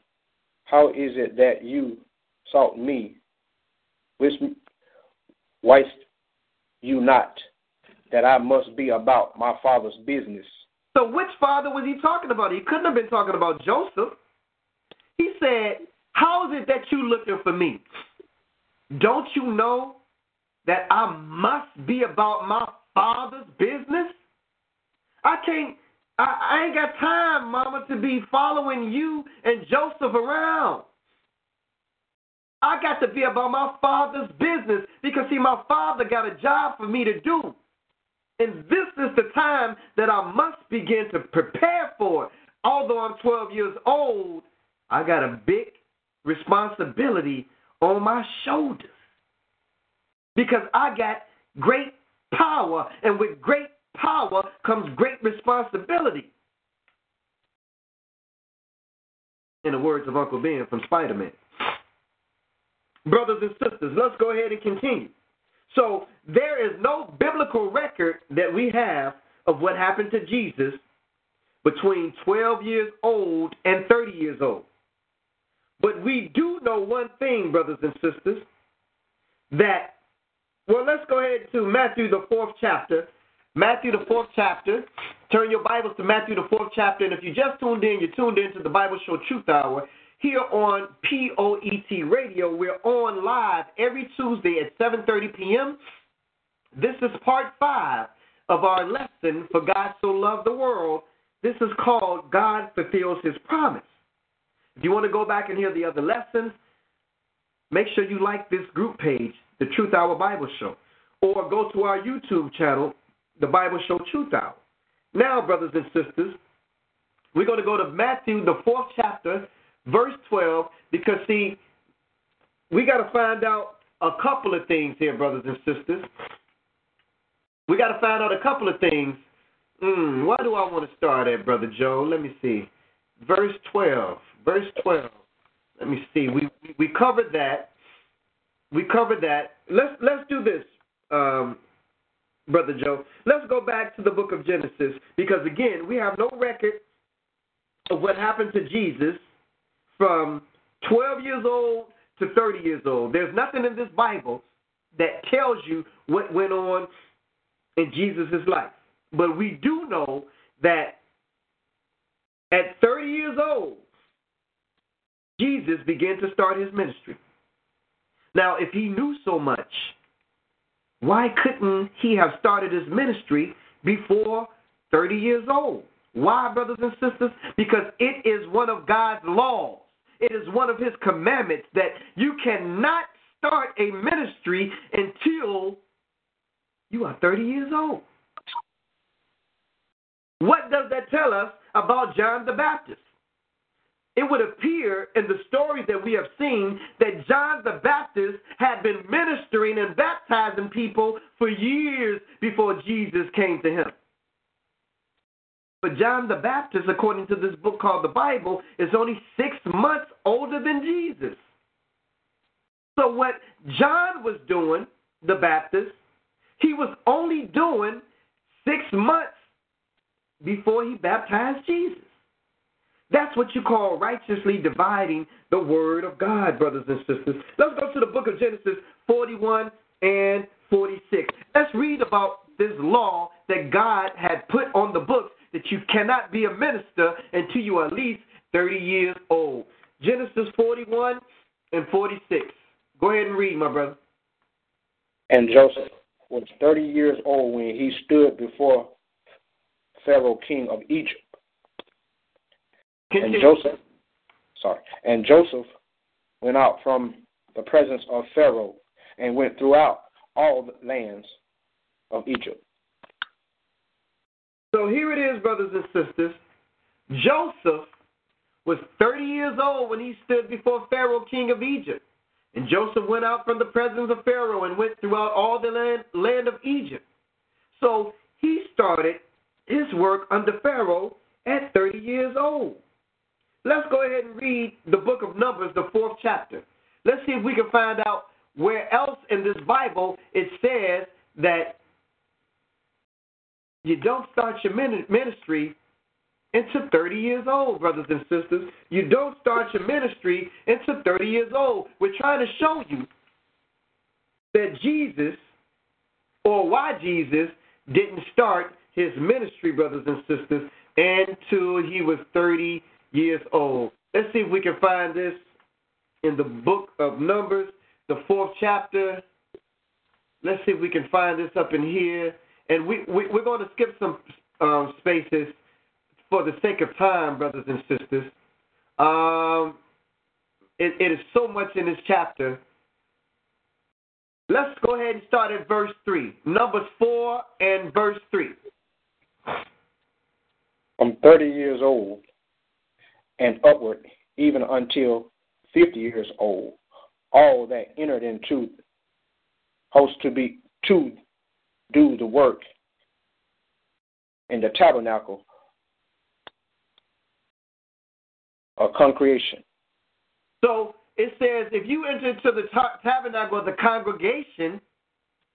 S3: How is it that you sought me? Which wist you not that I must be about my father's business?
S2: So which father was he talking about? He couldn't have been talking about Joseph. He said, How is it that you looking for me? Don't you know that I must be about my father's business? I can't I, I ain't got time, mama, to be following you and Joseph around. I got to be about my father's business because see my father got a job for me to do. And this is the time that I must begin to prepare for it. Although I'm 12 years old, I got a big responsibility on my shoulders. Because I got great power, and with great power comes great responsibility. In the words of Uncle Ben from Spider Man. Brothers and sisters, let's go ahead and continue. So there is no biblical record that we have of what happened to Jesus between 12 years old and 30 years old. But we do know one thing, brothers and sisters, that, well, let's go ahead to Matthew, the fourth chapter. Matthew, the fourth chapter. Turn your Bibles to Matthew, the fourth chapter. And if you just tuned in, you're tuned in to the Bible Show Truth Hour here on POET Radio. We're on live every Tuesday at 7:30 p.m. This is part five of our lesson for God so loved the world. This is called God fulfills His promise. If you want to go back and hear the other lessons, make sure you like this group page, the Truth Hour Bible Show, or go to our YouTube channel, the Bible Show Truth Hour. Now, brothers and sisters, we're going to go to Matthew, the fourth chapter, verse 12, because see, we got to find out a couple of things here, brothers and sisters. We got to find out a couple of things. Mm, why do I want to start at, Brother Joe? Let me see. Verse 12. Verse 12. Let me see. We, we, we covered that. We covered that. Let's let's do this, um, Brother Joe. Let's go back to the book of Genesis because again, we have no record of what happened to Jesus from 12 years old to 30 years old. There's nothing in this Bible that tells you what went on in Jesus' life. But we do know that at 30 years old, Jesus began to start his ministry. Now, if he knew so much, why couldn't he have started his ministry before 30 years old? Why, brothers and sisters? Because it is one of God's laws. It is one of his commandments that you cannot start a ministry until you are 30 years old. What does that tell us about John the Baptist? It would appear in the stories that we have seen that John the Baptist had been ministering and baptizing people for years before Jesus came to him. But John the Baptist, according to this book called the Bible, is only six months older than Jesus. So, what John was doing, the Baptist, he was only doing six months before he baptized Jesus. That's what you call righteously dividing the word of God, brothers and sisters. Let's go to the book of Genesis 41 and 46. Let's read about this law that God had put on the books that you cannot be a minister until you are at least 30 years old. Genesis 41 and 46. Go ahead and read, my brother.
S3: And Joseph was 30 years old when he stood before Pharaoh, king of Egypt. And Joseph, sorry, and Joseph went out from the presence of Pharaoh and went throughout all the lands of Egypt.
S2: So here it is, brothers and sisters. Joseph was 30 years old when he stood before Pharaoh, king of Egypt. And Joseph went out from the presence of Pharaoh and went throughout all the land, land of Egypt. So he started his work under Pharaoh at 30 years old. Let's go ahead and read the book of Numbers, the fourth chapter. Let's see if we can find out where else in this Bible it says that you don't start your ministry until 30 years old, brothers and sisters. You don't start your ministry until 30 years old. We're trying to show you that Jesus, or why Jesus, didn't start his ministry, brothers and sisters, until he was 30 years old. Let's see if we can find this in the book of Numbers, the fourth chapter. Let's see if we can find this up in here. And we, we, are going to skip some um, spaces for the sake of time, brothers and sisters. Um, it, it is so much in this chapter. Let's go ahead and start at verse 3. Numbers 4 and verse 3.
S3: I'm 30 years old and upward, even until 50 years old, all that entered into host to be to do the work in the tabernacle of congregation.
S2: So it says if you enter into the tabernacle of the congregation,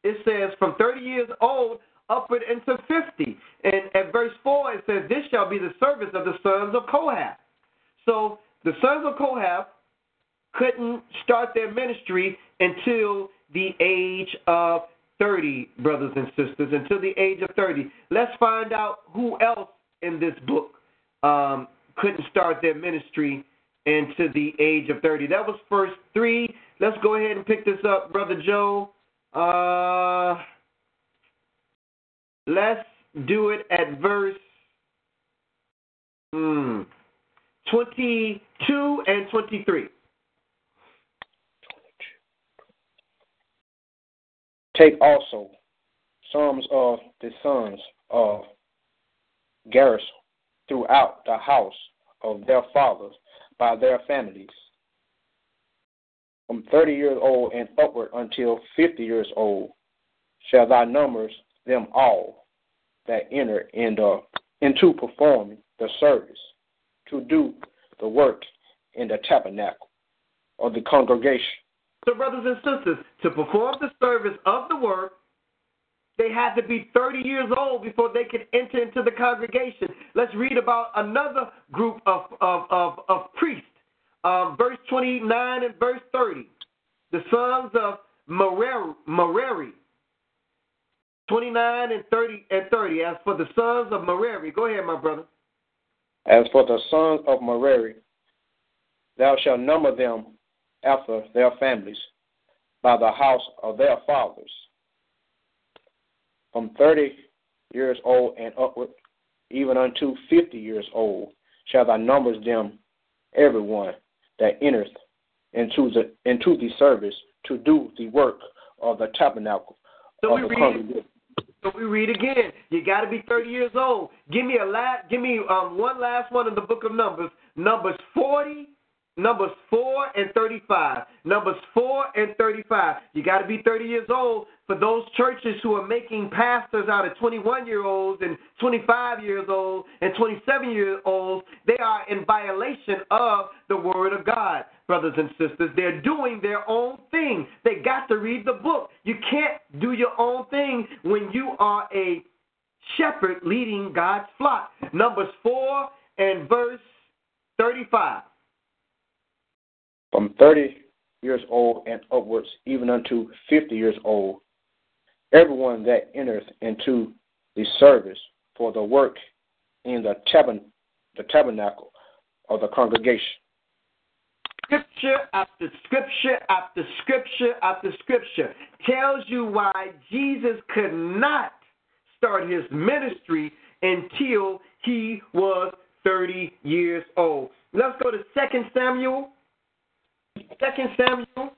S2: it says from 30 years old upward into 50. And at verse 4, it says, This shall be the service of the sons of Kohath. So the sons of Kohath couldn't start their ministry until the age of 30, brothers and sisters, until the age of 30. Let's find out who else in this book um, couldn't start their ministry until the age of 30. That was first three. Let's go ahead and pick this up, Brother Joe. Uh, let's do it at verse hmm, 22 and 23.
S3: Take also some of the sons of Gershon throughout the house of their fathers by their families, from thirty years old and upward until fifty years old, shall thy numbers them all that enter in the, into performing the service to do the work in the tabernacle of the congregation.
S2: So, brothers and sisters, to perform the service of the work, they had to be 30 years old before they could enter into the congregation. Let's read about another group of, of, of, of priests. Um, verse 29 and verse 30. The sons of Merari, Merari 29 and 30 and 30. As for the sons of Merari, go ahead, my brother.
S3: As for the sons of Merari, thou shalt number them after their families, by the house of their fathers. From thirty years old and upward, even unto fifty years old, shall thou number them everyone that entereth into the into the service to do the work of the tabernacle
S2: So
S3: of
S2: we
S3: the
S2: read,
S3: congregation.
S2: So we read again. You got to be 30 years old. Give me a last, give me um, one last one in the book of Numbers. Numbers 40, Numbers 4 and 35. Numbers 4 and 35. You got to be 30 years old for those churches who are making pastors out of 21 year olds and 25 years old and 27 year olds. They are in violation of the Word of God, brothers and sisters. They're doing their own thing. They got to read the book. You can't do your own thing when you are a shepherd leading God's flock. Numbers 4 and verse 35.
S3: From thirty years old and upwards, even unto fifty years old, everyone that entereth into the service for the work in the, the tabernacle of the congregation.
S2: Scripture after scripture after scripture after scripture tells you why Jesus could not start his ministry until he was 30 years old. Let's go to 2 Samuel. 2 Samuel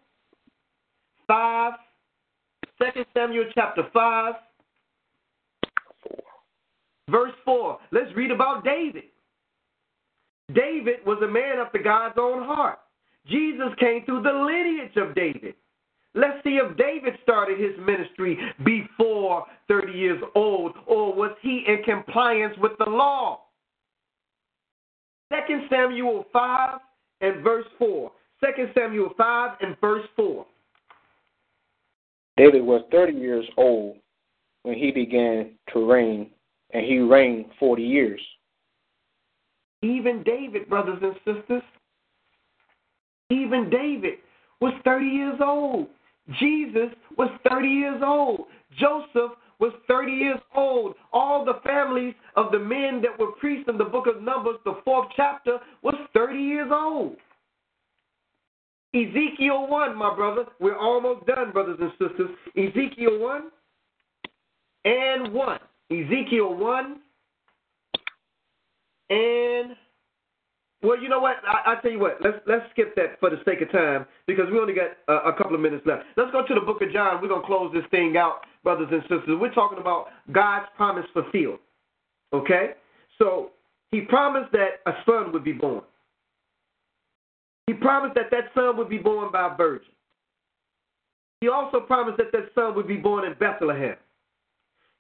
S2: 5. 2 Samuel chapter 5. Verse 4. Let's read about David. David was a man after God's own heart. Jesus came through the lineage of David. Let's see if David started his ministry before 30 years old, or was he in compliance with the law? 2 Samuel 5 and verse 4. 2 Samuel 5 and verse 4.
S3: David was thirty years old when he began to reign, and he reigned forty years.
S2: Even David, brothers and sisters, even David was 30 years old. Jesus was 30 years old. Joseph was 30 years old. All the families of the men that were priests in the book of Numbers, the fourth chapter, was 30 years old. Ezekiel 1, my brother. We're almost done, brothers and sisters. Ezekiel 1 and 1. Ezekiel 1 and well, you know what? I, I tell you what. Let's let's skip that for the sake of time because we only got a, a couple of minutes left. Let's go to the book of John. We're gonna close this thing out, brothers and sisters. We're talking about God's promise fulfilled. Okay, so He promised that a son would be born. He promised that that son would be born by a virgin. He also promised that that son would be born in Bethlehem.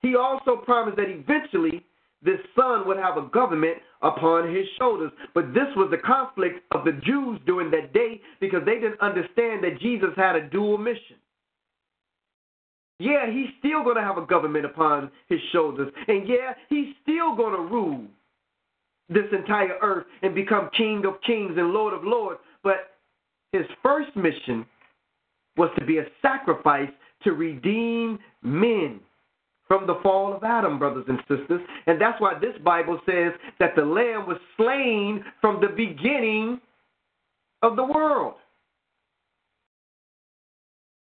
S2: He also promised that eventually this son would have a government upon his shoulders. But this was the conflict of the Jews during that day because they didn't understand that Jesus had a dual mission. Yeah, he's still going to have a government upon his shoulders. And yeah, he's still going to rule this entire earth and become King of kings and Lord of lords. But his first mission was to be a sacrifice to redeem men from the fall of Adam, brothers and sisters. And that's why this Bible says that the Lamb was slain from the beginning of the world.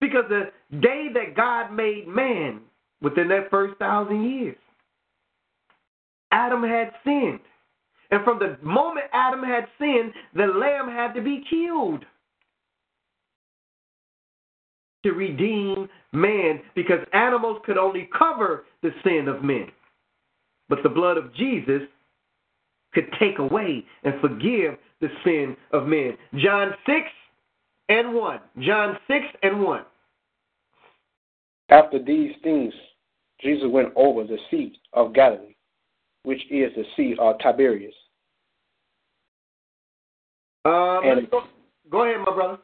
S2: Because the day that God made man, within that first thousand years, Adam had sinned. And from the moment Adam had sinned, the lamb had to be killed to redeem man because animals could only cover the sin of men. But the blood of Jesus could take away and forgive the sin of men. John 6 and 1. John 6 and 1.
S3: After these things, Jesus went over the sea of Galilee, which is the sea of Tiberias.
S2: Um,
S3: And-
S2: go, go ahead, my brother.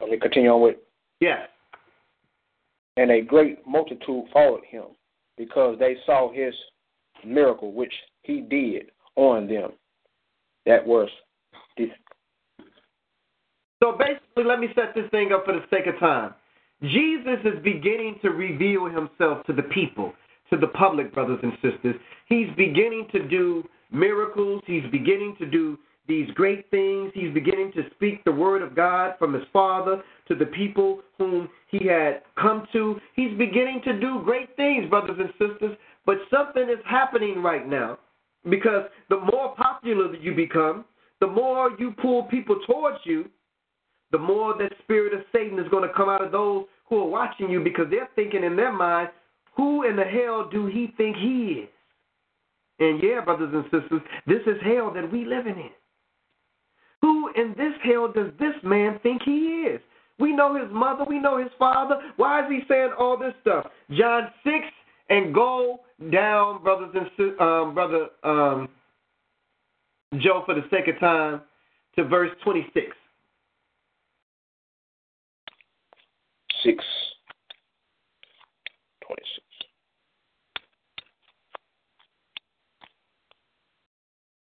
S3: Let me continue on with.
S2: Yeah.
S3: And a great multitude followed him, because they saw his miracle which he did on them. That was this.
S2: So basically, let me set this thing up for the sake of time. Jesus is beginning to reveal himself to the people, to the public, brothers and sisters. He's beginning to do miracles, he's beginning to do these great things. He's beginning to speak the word of God from his father to the people whom he had come to. He's beginning to do great things, brothers and sisters. But something is happening right now because the more popular that you become, the more you pull people towards you, the more that spirit of Satan is going to come out of those who are watching you because they're thinking in their mind, who in the hell do he think he is? And yeah, brothers and sisters, this is hell that we living in. Who in this hell does this man think he is? We know his mother, we know his father. Why is he saying all this stuff? John 6 and go down, brothers and um, brother um, Joe, for the sake of time, to verse 26.
S3: 6. 26.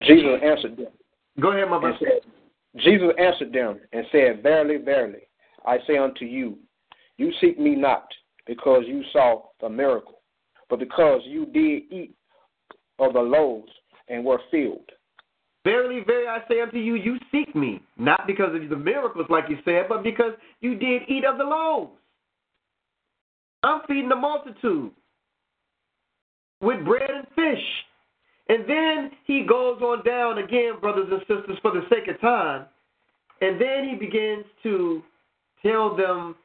S3: Jesus answered them.
S2: Go ahead, my brother.
S3: Jesus answered them and said, Verily, verily, I say unto you, you seek me not because you saw the miracle, but because you did eat of the loaves and were filled.
S2: Verily, verily, I say unto you, you seek me, not because of the miracles, like you said, but because you did eat of the loaves. I'm feeding the multitude with bread and fish. And then he goes on down again, brothers and sisters, for the sake of time. And then he begins to tell them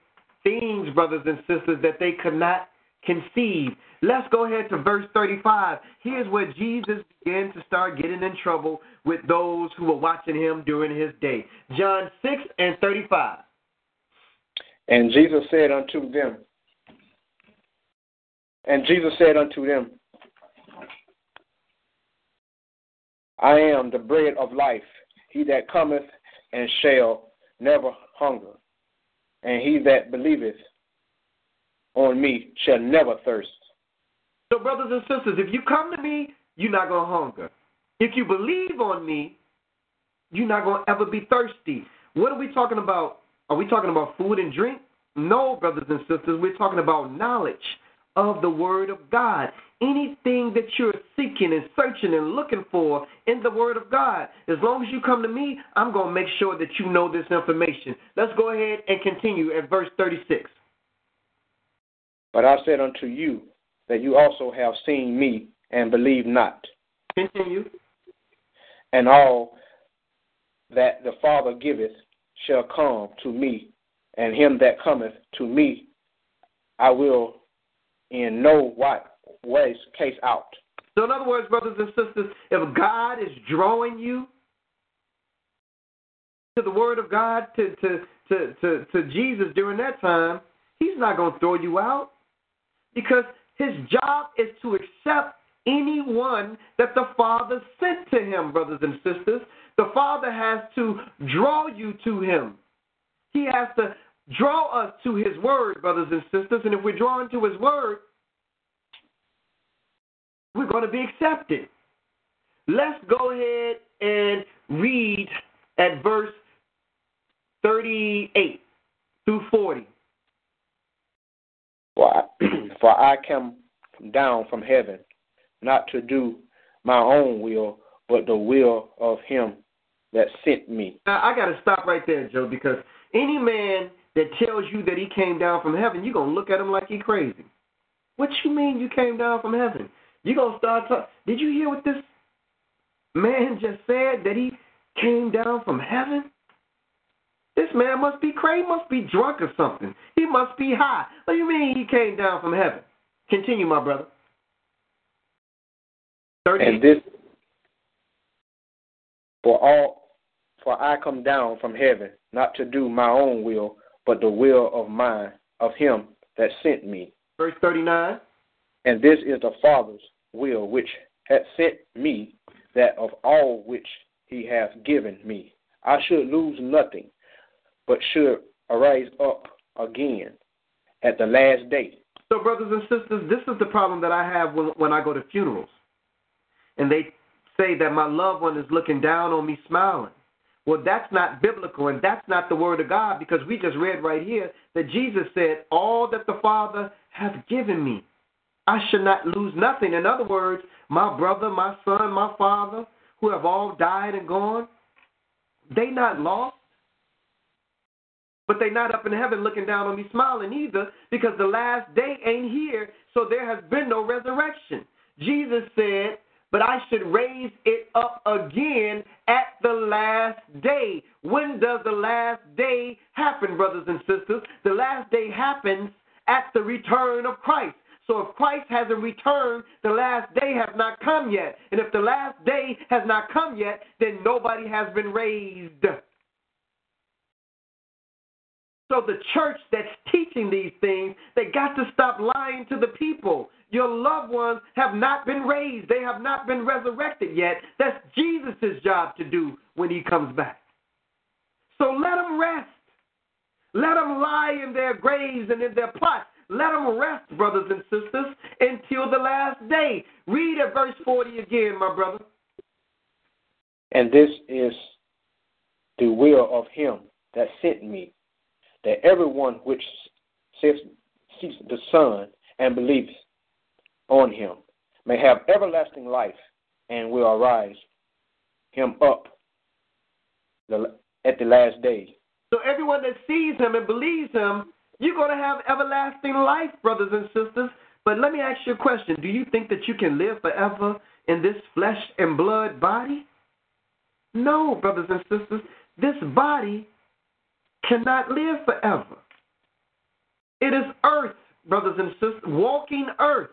S2: things, brothers and sisters, that they could not conceive. Let's go ahead to verse 35. Here's where Jesus began to start getting in trouble with those who were watching him during his day. John 6 and 35.
S3: And Jesus said unto them, and Jesus said unto them, I am the bread of life. He that cometh and shall never hunger, and he that believeth on me shall never thirst.
S2: So, brothers and sisters, if you come to me, you're not going to hunger. If you believe on me, you're not going to ever be thirsty. What are we talking about? Are we talking about food and drink? No, brothers and sisters, we're talking about knowledge of the Word of God. Anything that you're seeking and searching and looking for in the Word of God, as long as you come to me, I'm going to make sure that you know this information. Let's go ahead and continue at verse 36.
S3: But I said unto you that you also have seen me and believe not.
S2: Continue.
S3: And all that the Father giveth shall come to me, and him that cometh to me I will in no way case out.
S2: So, in other words, brothers and sisters, if God is drawing you to the Word of God, to, to, to, to, to Jesus during that time, He's not going to throw you out because His job is to accept anyone that the Father sent to Him, brothers and sisters. The Father has to draw you to Him. He has to draw us to his word, brothers and sisters. And if we're drawn to his word, we're going to be accepted. Let's go ahead and read at verse 38 through 40.
S3: For I, for I come down from heaven not to do my own will, but the will of him that sent me.
S2: Now, I got to stop right there, Joe, because any man that tells you that he came down from heaven, you're going to look at him like he crazy. What you mean you came down from heaven? You're going to start talking. Did you hear what this man just said? That he came down from heaven? This man must be crazy, must be drunk or something. He must be high. What do you mean he came down from heaven? Continue, my brother. 30.
S3: And this for all for I come down from heaven not to do my own will, but the will of mine, of him that sent me.
S2: Verse 39.
S3: And this is the Father's will which hath sent me, that of all which he hath given me, I should lose nothing, but should arise up again at the last day.
S2: So, brothers and sisters, this is the problem that I have when, when I go to funerals. And they say that my loved one is looking down on me smiling. Well, that's not biblical and that's not the word of God because we just read right here that Jesus said, All that the Father hath given me, I should not lose nothing. In other words, my brother, my son, my father, who have all died and gone, they not lost. But they not up in heaven looking down on me smiling either because the last day ain't here, so there has been no resurrection. Jesus said, but I should raise it up again at the last day. When does the last day happen, brothers and sisters? The last day happens at the return of Christ. So if Christ hasn't returned, the last day has not come yet. And if the last day has not come yet, then nobody has been raised. So the church that's teaching these things, they got to stop lying to the people. Your loved ones have not been raised. They have not been resurrected yet. That's Jesus' job to do when he comes back. So let them rest. Let them lie in their graves and in their plots. Let them rest, brothers and sisters, until the last day. Read at verse 40 again, my brother.
S3: And this is the will of him that sent me, that everyone which sees the Son and believes on him may have everlasting life and will arise him up at the last day.
S2: So everyone that sees him and believes him, you're going to have everlasting life, brothers and sisters. But let me ask you a question. Do you think that you can live forever in this flesh and blood body? No, brothers and sisters. This body cannot live forever. It is earth, brothers and sisters, walking earth.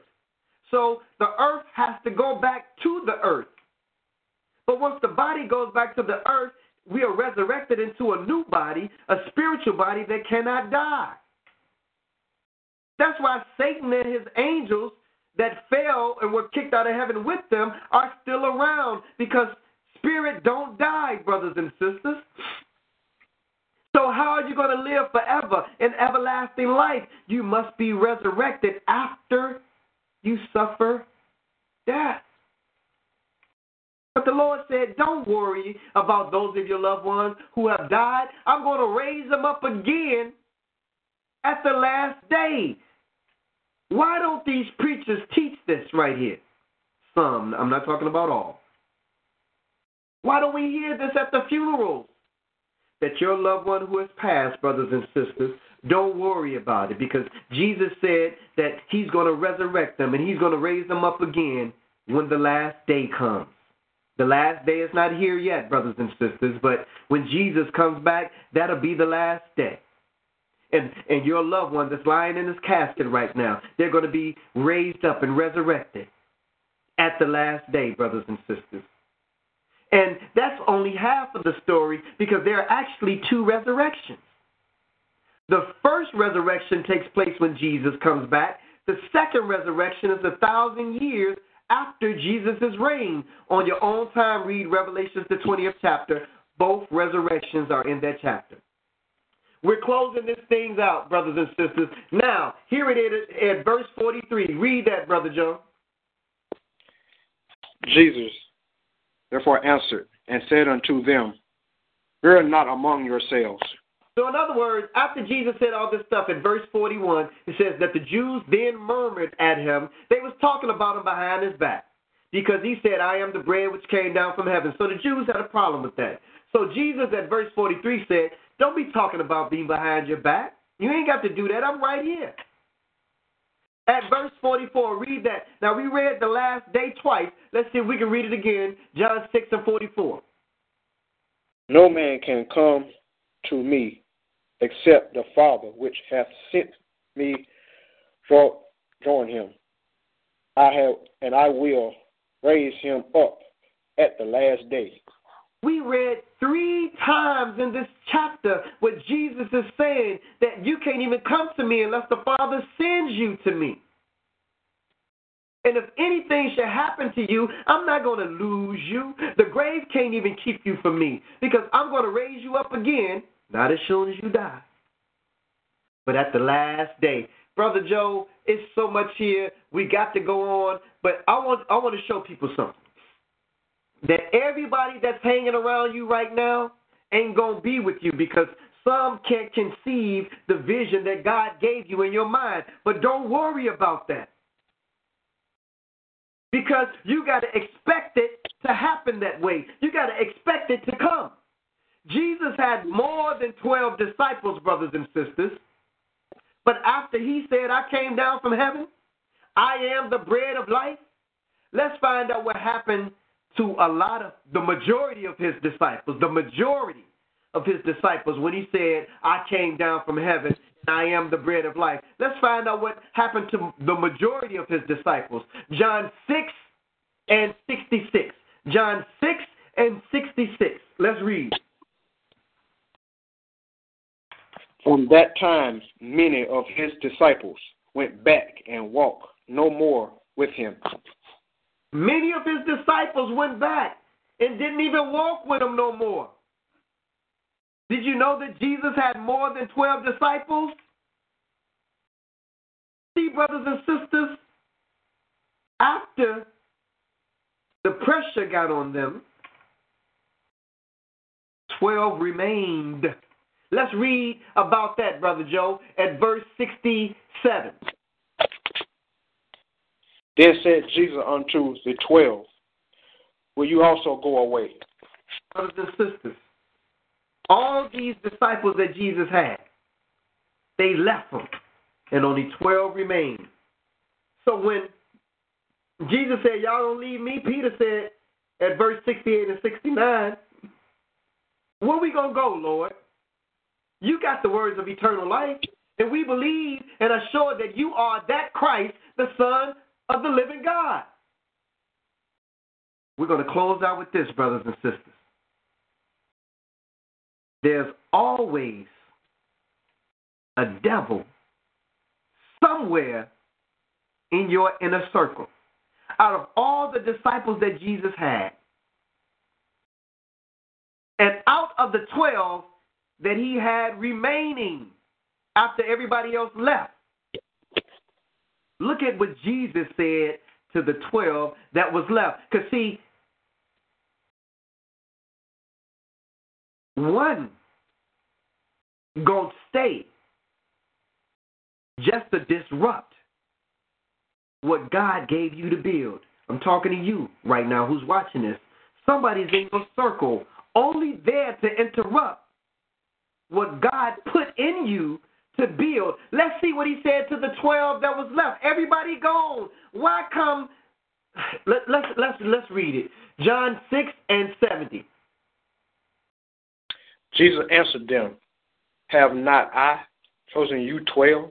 S2: So the earth has to go back to the earth. But once the body goes back to the earth, we are resurrected into a new body, a spiritual body that cannot die. That's why Satan and his angels that fell and were kicked out of heaven with them are still around because spirit don't die, brothers and sisters. So, how are you going to live forever in everlasting life? You must be resurrected after you suffer death. But the Lord said, Don't worry about those of your loved ones who have died. I'm going to raise them up again at the last day. Why don't these preachers teach this right here? Some, I'm not talking about all. Why don't we hear this at the funerals? That your loved one who has passed, brothers and sisters, don't worry about it because Jesus said that He's going to resurrect them and He's going to raise them up again when the last day comes. The last day is not here yet, brothers and sisters, but when Jesus comes back, that'll be the last day. And, and your loved one that's lying in his casket right now, they're going to be raised up and resurrected at the last day, brothers and sisters. And that's only half of the story because there are actually two resurrections. The first resurrection takes place when Jesus comes back. The second resurrection is a thousand years after Jesus' reign. On your own time, read Revelations, the 20th chapter. Both resurrections are in that chapter. We're closing this things out, brothers and sisters. Now, here it is at verse 43. Read that, Brother Joe.
S3: Jesus therefore answered and said unto them, Fear not among yourselves.
S2: So, in other words, after Jesus said all this stuff in verse 41, it says that the Jews then murmured at him. They was talking about him behind his back because he said, I am the bread which came down from heaven. So the Jews had a problem with that. So Jesus at verse 43 said, don't be talking about being behind your back. You ain't got to do that. I'm right here. At verse 44, read that. Now, we read the last day twice. Let's see if we can read it again. John 6 and 44.
S3: No man can come to me except the Father which hath sent me for join him. I have and I will raise him up at the last day.
S2: We read three times in this chapter what Jesus is saying that you can't even come to me unless the Father sends you to me. And if anything should happen to you, I'm not going to lose you. The grave can't even keep you from me because I'm going to raise you up again, not as soon as you die, but at the last day. Brother Joe, it's so much here. We got to go on, but I want I want to show people something that everybody that's hanging around you right now ain't going to be with you because some can't conceive the vision that God gave you in your mind. But don't worry about that. Because you got to expect it to happen that way. You got to expect it to come. Jesus had more than 12 disciples, brothers and sisters. But after he said, I came down from heaven, I am the bread of life, let's find out what happened to a lot of the majority of his disciples, the majority of his disciples when he said, I came down from heaven and I am the bread of life. Let's find out what happened to the majority of his disciples. John 6 and 66. John 6 and 66. Let's read.
S3: From that time, many of his disciples went back and walked no more with him.
S2: Many of his disciples went back and didn't even walk with him no more. Did you know that Jesus had more than 12 disciples? See, brothers and sisters, after the pressure got on them, 12 remained. Let's read about that, Brother Joe, at verse 67.
S3: Then said Jesus unto the twelve, Will you also go away?
S2: Brothers and sisters, all these disciples that Jesus had, they left him, and only 12 remained. So when Jesus said, Y'all don't leave me, Peter said at verse 68 and 69, Where we going to go, Lord? You got the words of eternal life, and we believe and are sure that you are that Christ, the Son of the living God. We're going to close out with this, brothers and sisters. There's always a devil somewhere in your inner circle. Out of all the disciples that Jesus had, and out of the 12 that he had remaining after everybody else left, look at what Jesus said to the 12 that was left. Because, see, one gonna stay just to disrupt what God gave you to build. I'm talking to you right now who's watching this. Somebody's in your circle only there to interrupt what God put in you to build. Let's see what he said to the 12 that was left. Everybody gone. Why come let, let's let's let's read it. John 6 and 70.
S3: Jesus answered them, Have not I chosen you twelve,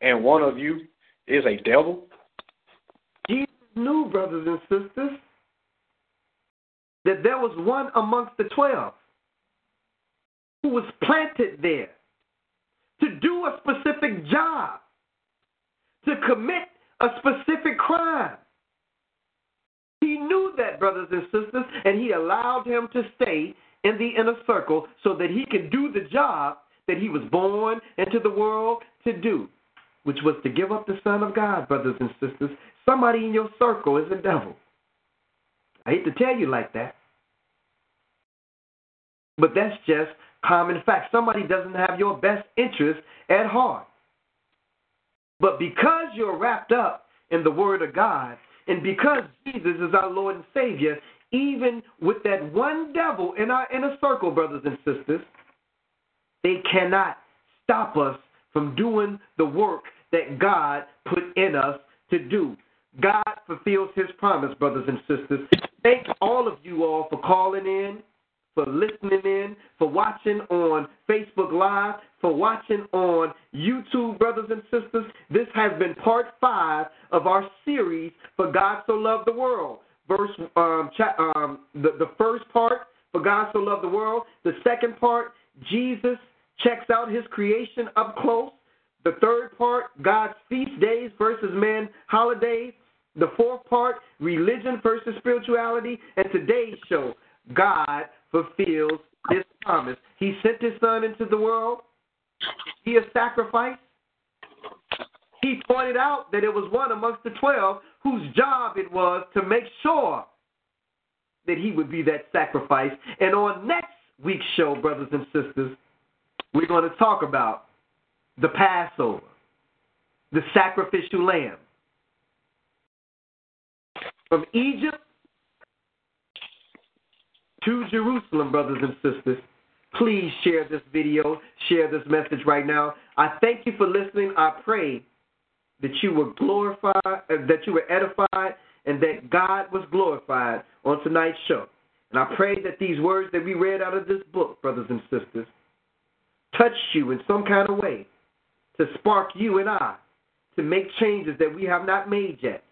S3: and one of you is a devil?
S2: Jesus knew, brothers and sisters, that there was one amongst the twelve who was planted there to do a specific job, to commit a specific crime. He knew that, brothers and sisters, and he allowed him to stay in the inner circle so that he could do the job that he was born into the world to do, which was to give up the Son of God, brothers and sisters. Somebody in your circle is a devil. I hate to tell you like that. But that's just common fact. Somebody doesn't have your best interest at heart. But because you're wrapped up in the Word of God, and because Jesus is our Lord and Savior, even with that one devil in our inner circle, brothers and sisters, they cannot stop us from doing the work that God put in us to do. God fulfills his promise, brothers and sisters. Thank all of you all for calling in for listening in, for watching on Facebook Live, for watching on YouTube, brothers and sisters. This has been part five of our series, For God So Loved the World. Verse, um, cha- um, the, the first part, For God So Loved the World. The second part, Jesus checks out his creation up close. The third part, God's feast days versus man holidays. The fourth part, religion versus spirituality. And today's show, God fulfills his promise. He sent his son into the world. He a sacrifice. He pointed out that it was one amongst the twelve whose job it was to make sure that he would be that sacrifice. And on next week's show, brothers and sisters, we're going to talk about the Passover, the sacrificial lamb. From Egypt to Jerusalem, brothers and sisters, please share this video, share this message right now. I thank you for listening. I pray that you were glorified, uh, that you were edified, and that God was glorified on tonight's show. And I pray that these words that we read out of this book, brothers and sisters, touch you in some kind of way to spark you and I to make changes that we have not made yet.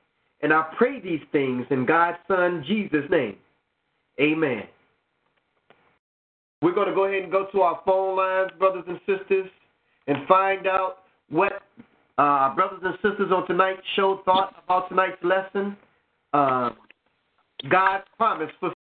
S2: And I pray these things in God's Son, Jesus' name. Amen. We're going to go ahead and go to our phone lines, brothers and sisters, and find out what uh, brothers and sisters on tonight's show thought about tonight's lesson. Uh, God's promise for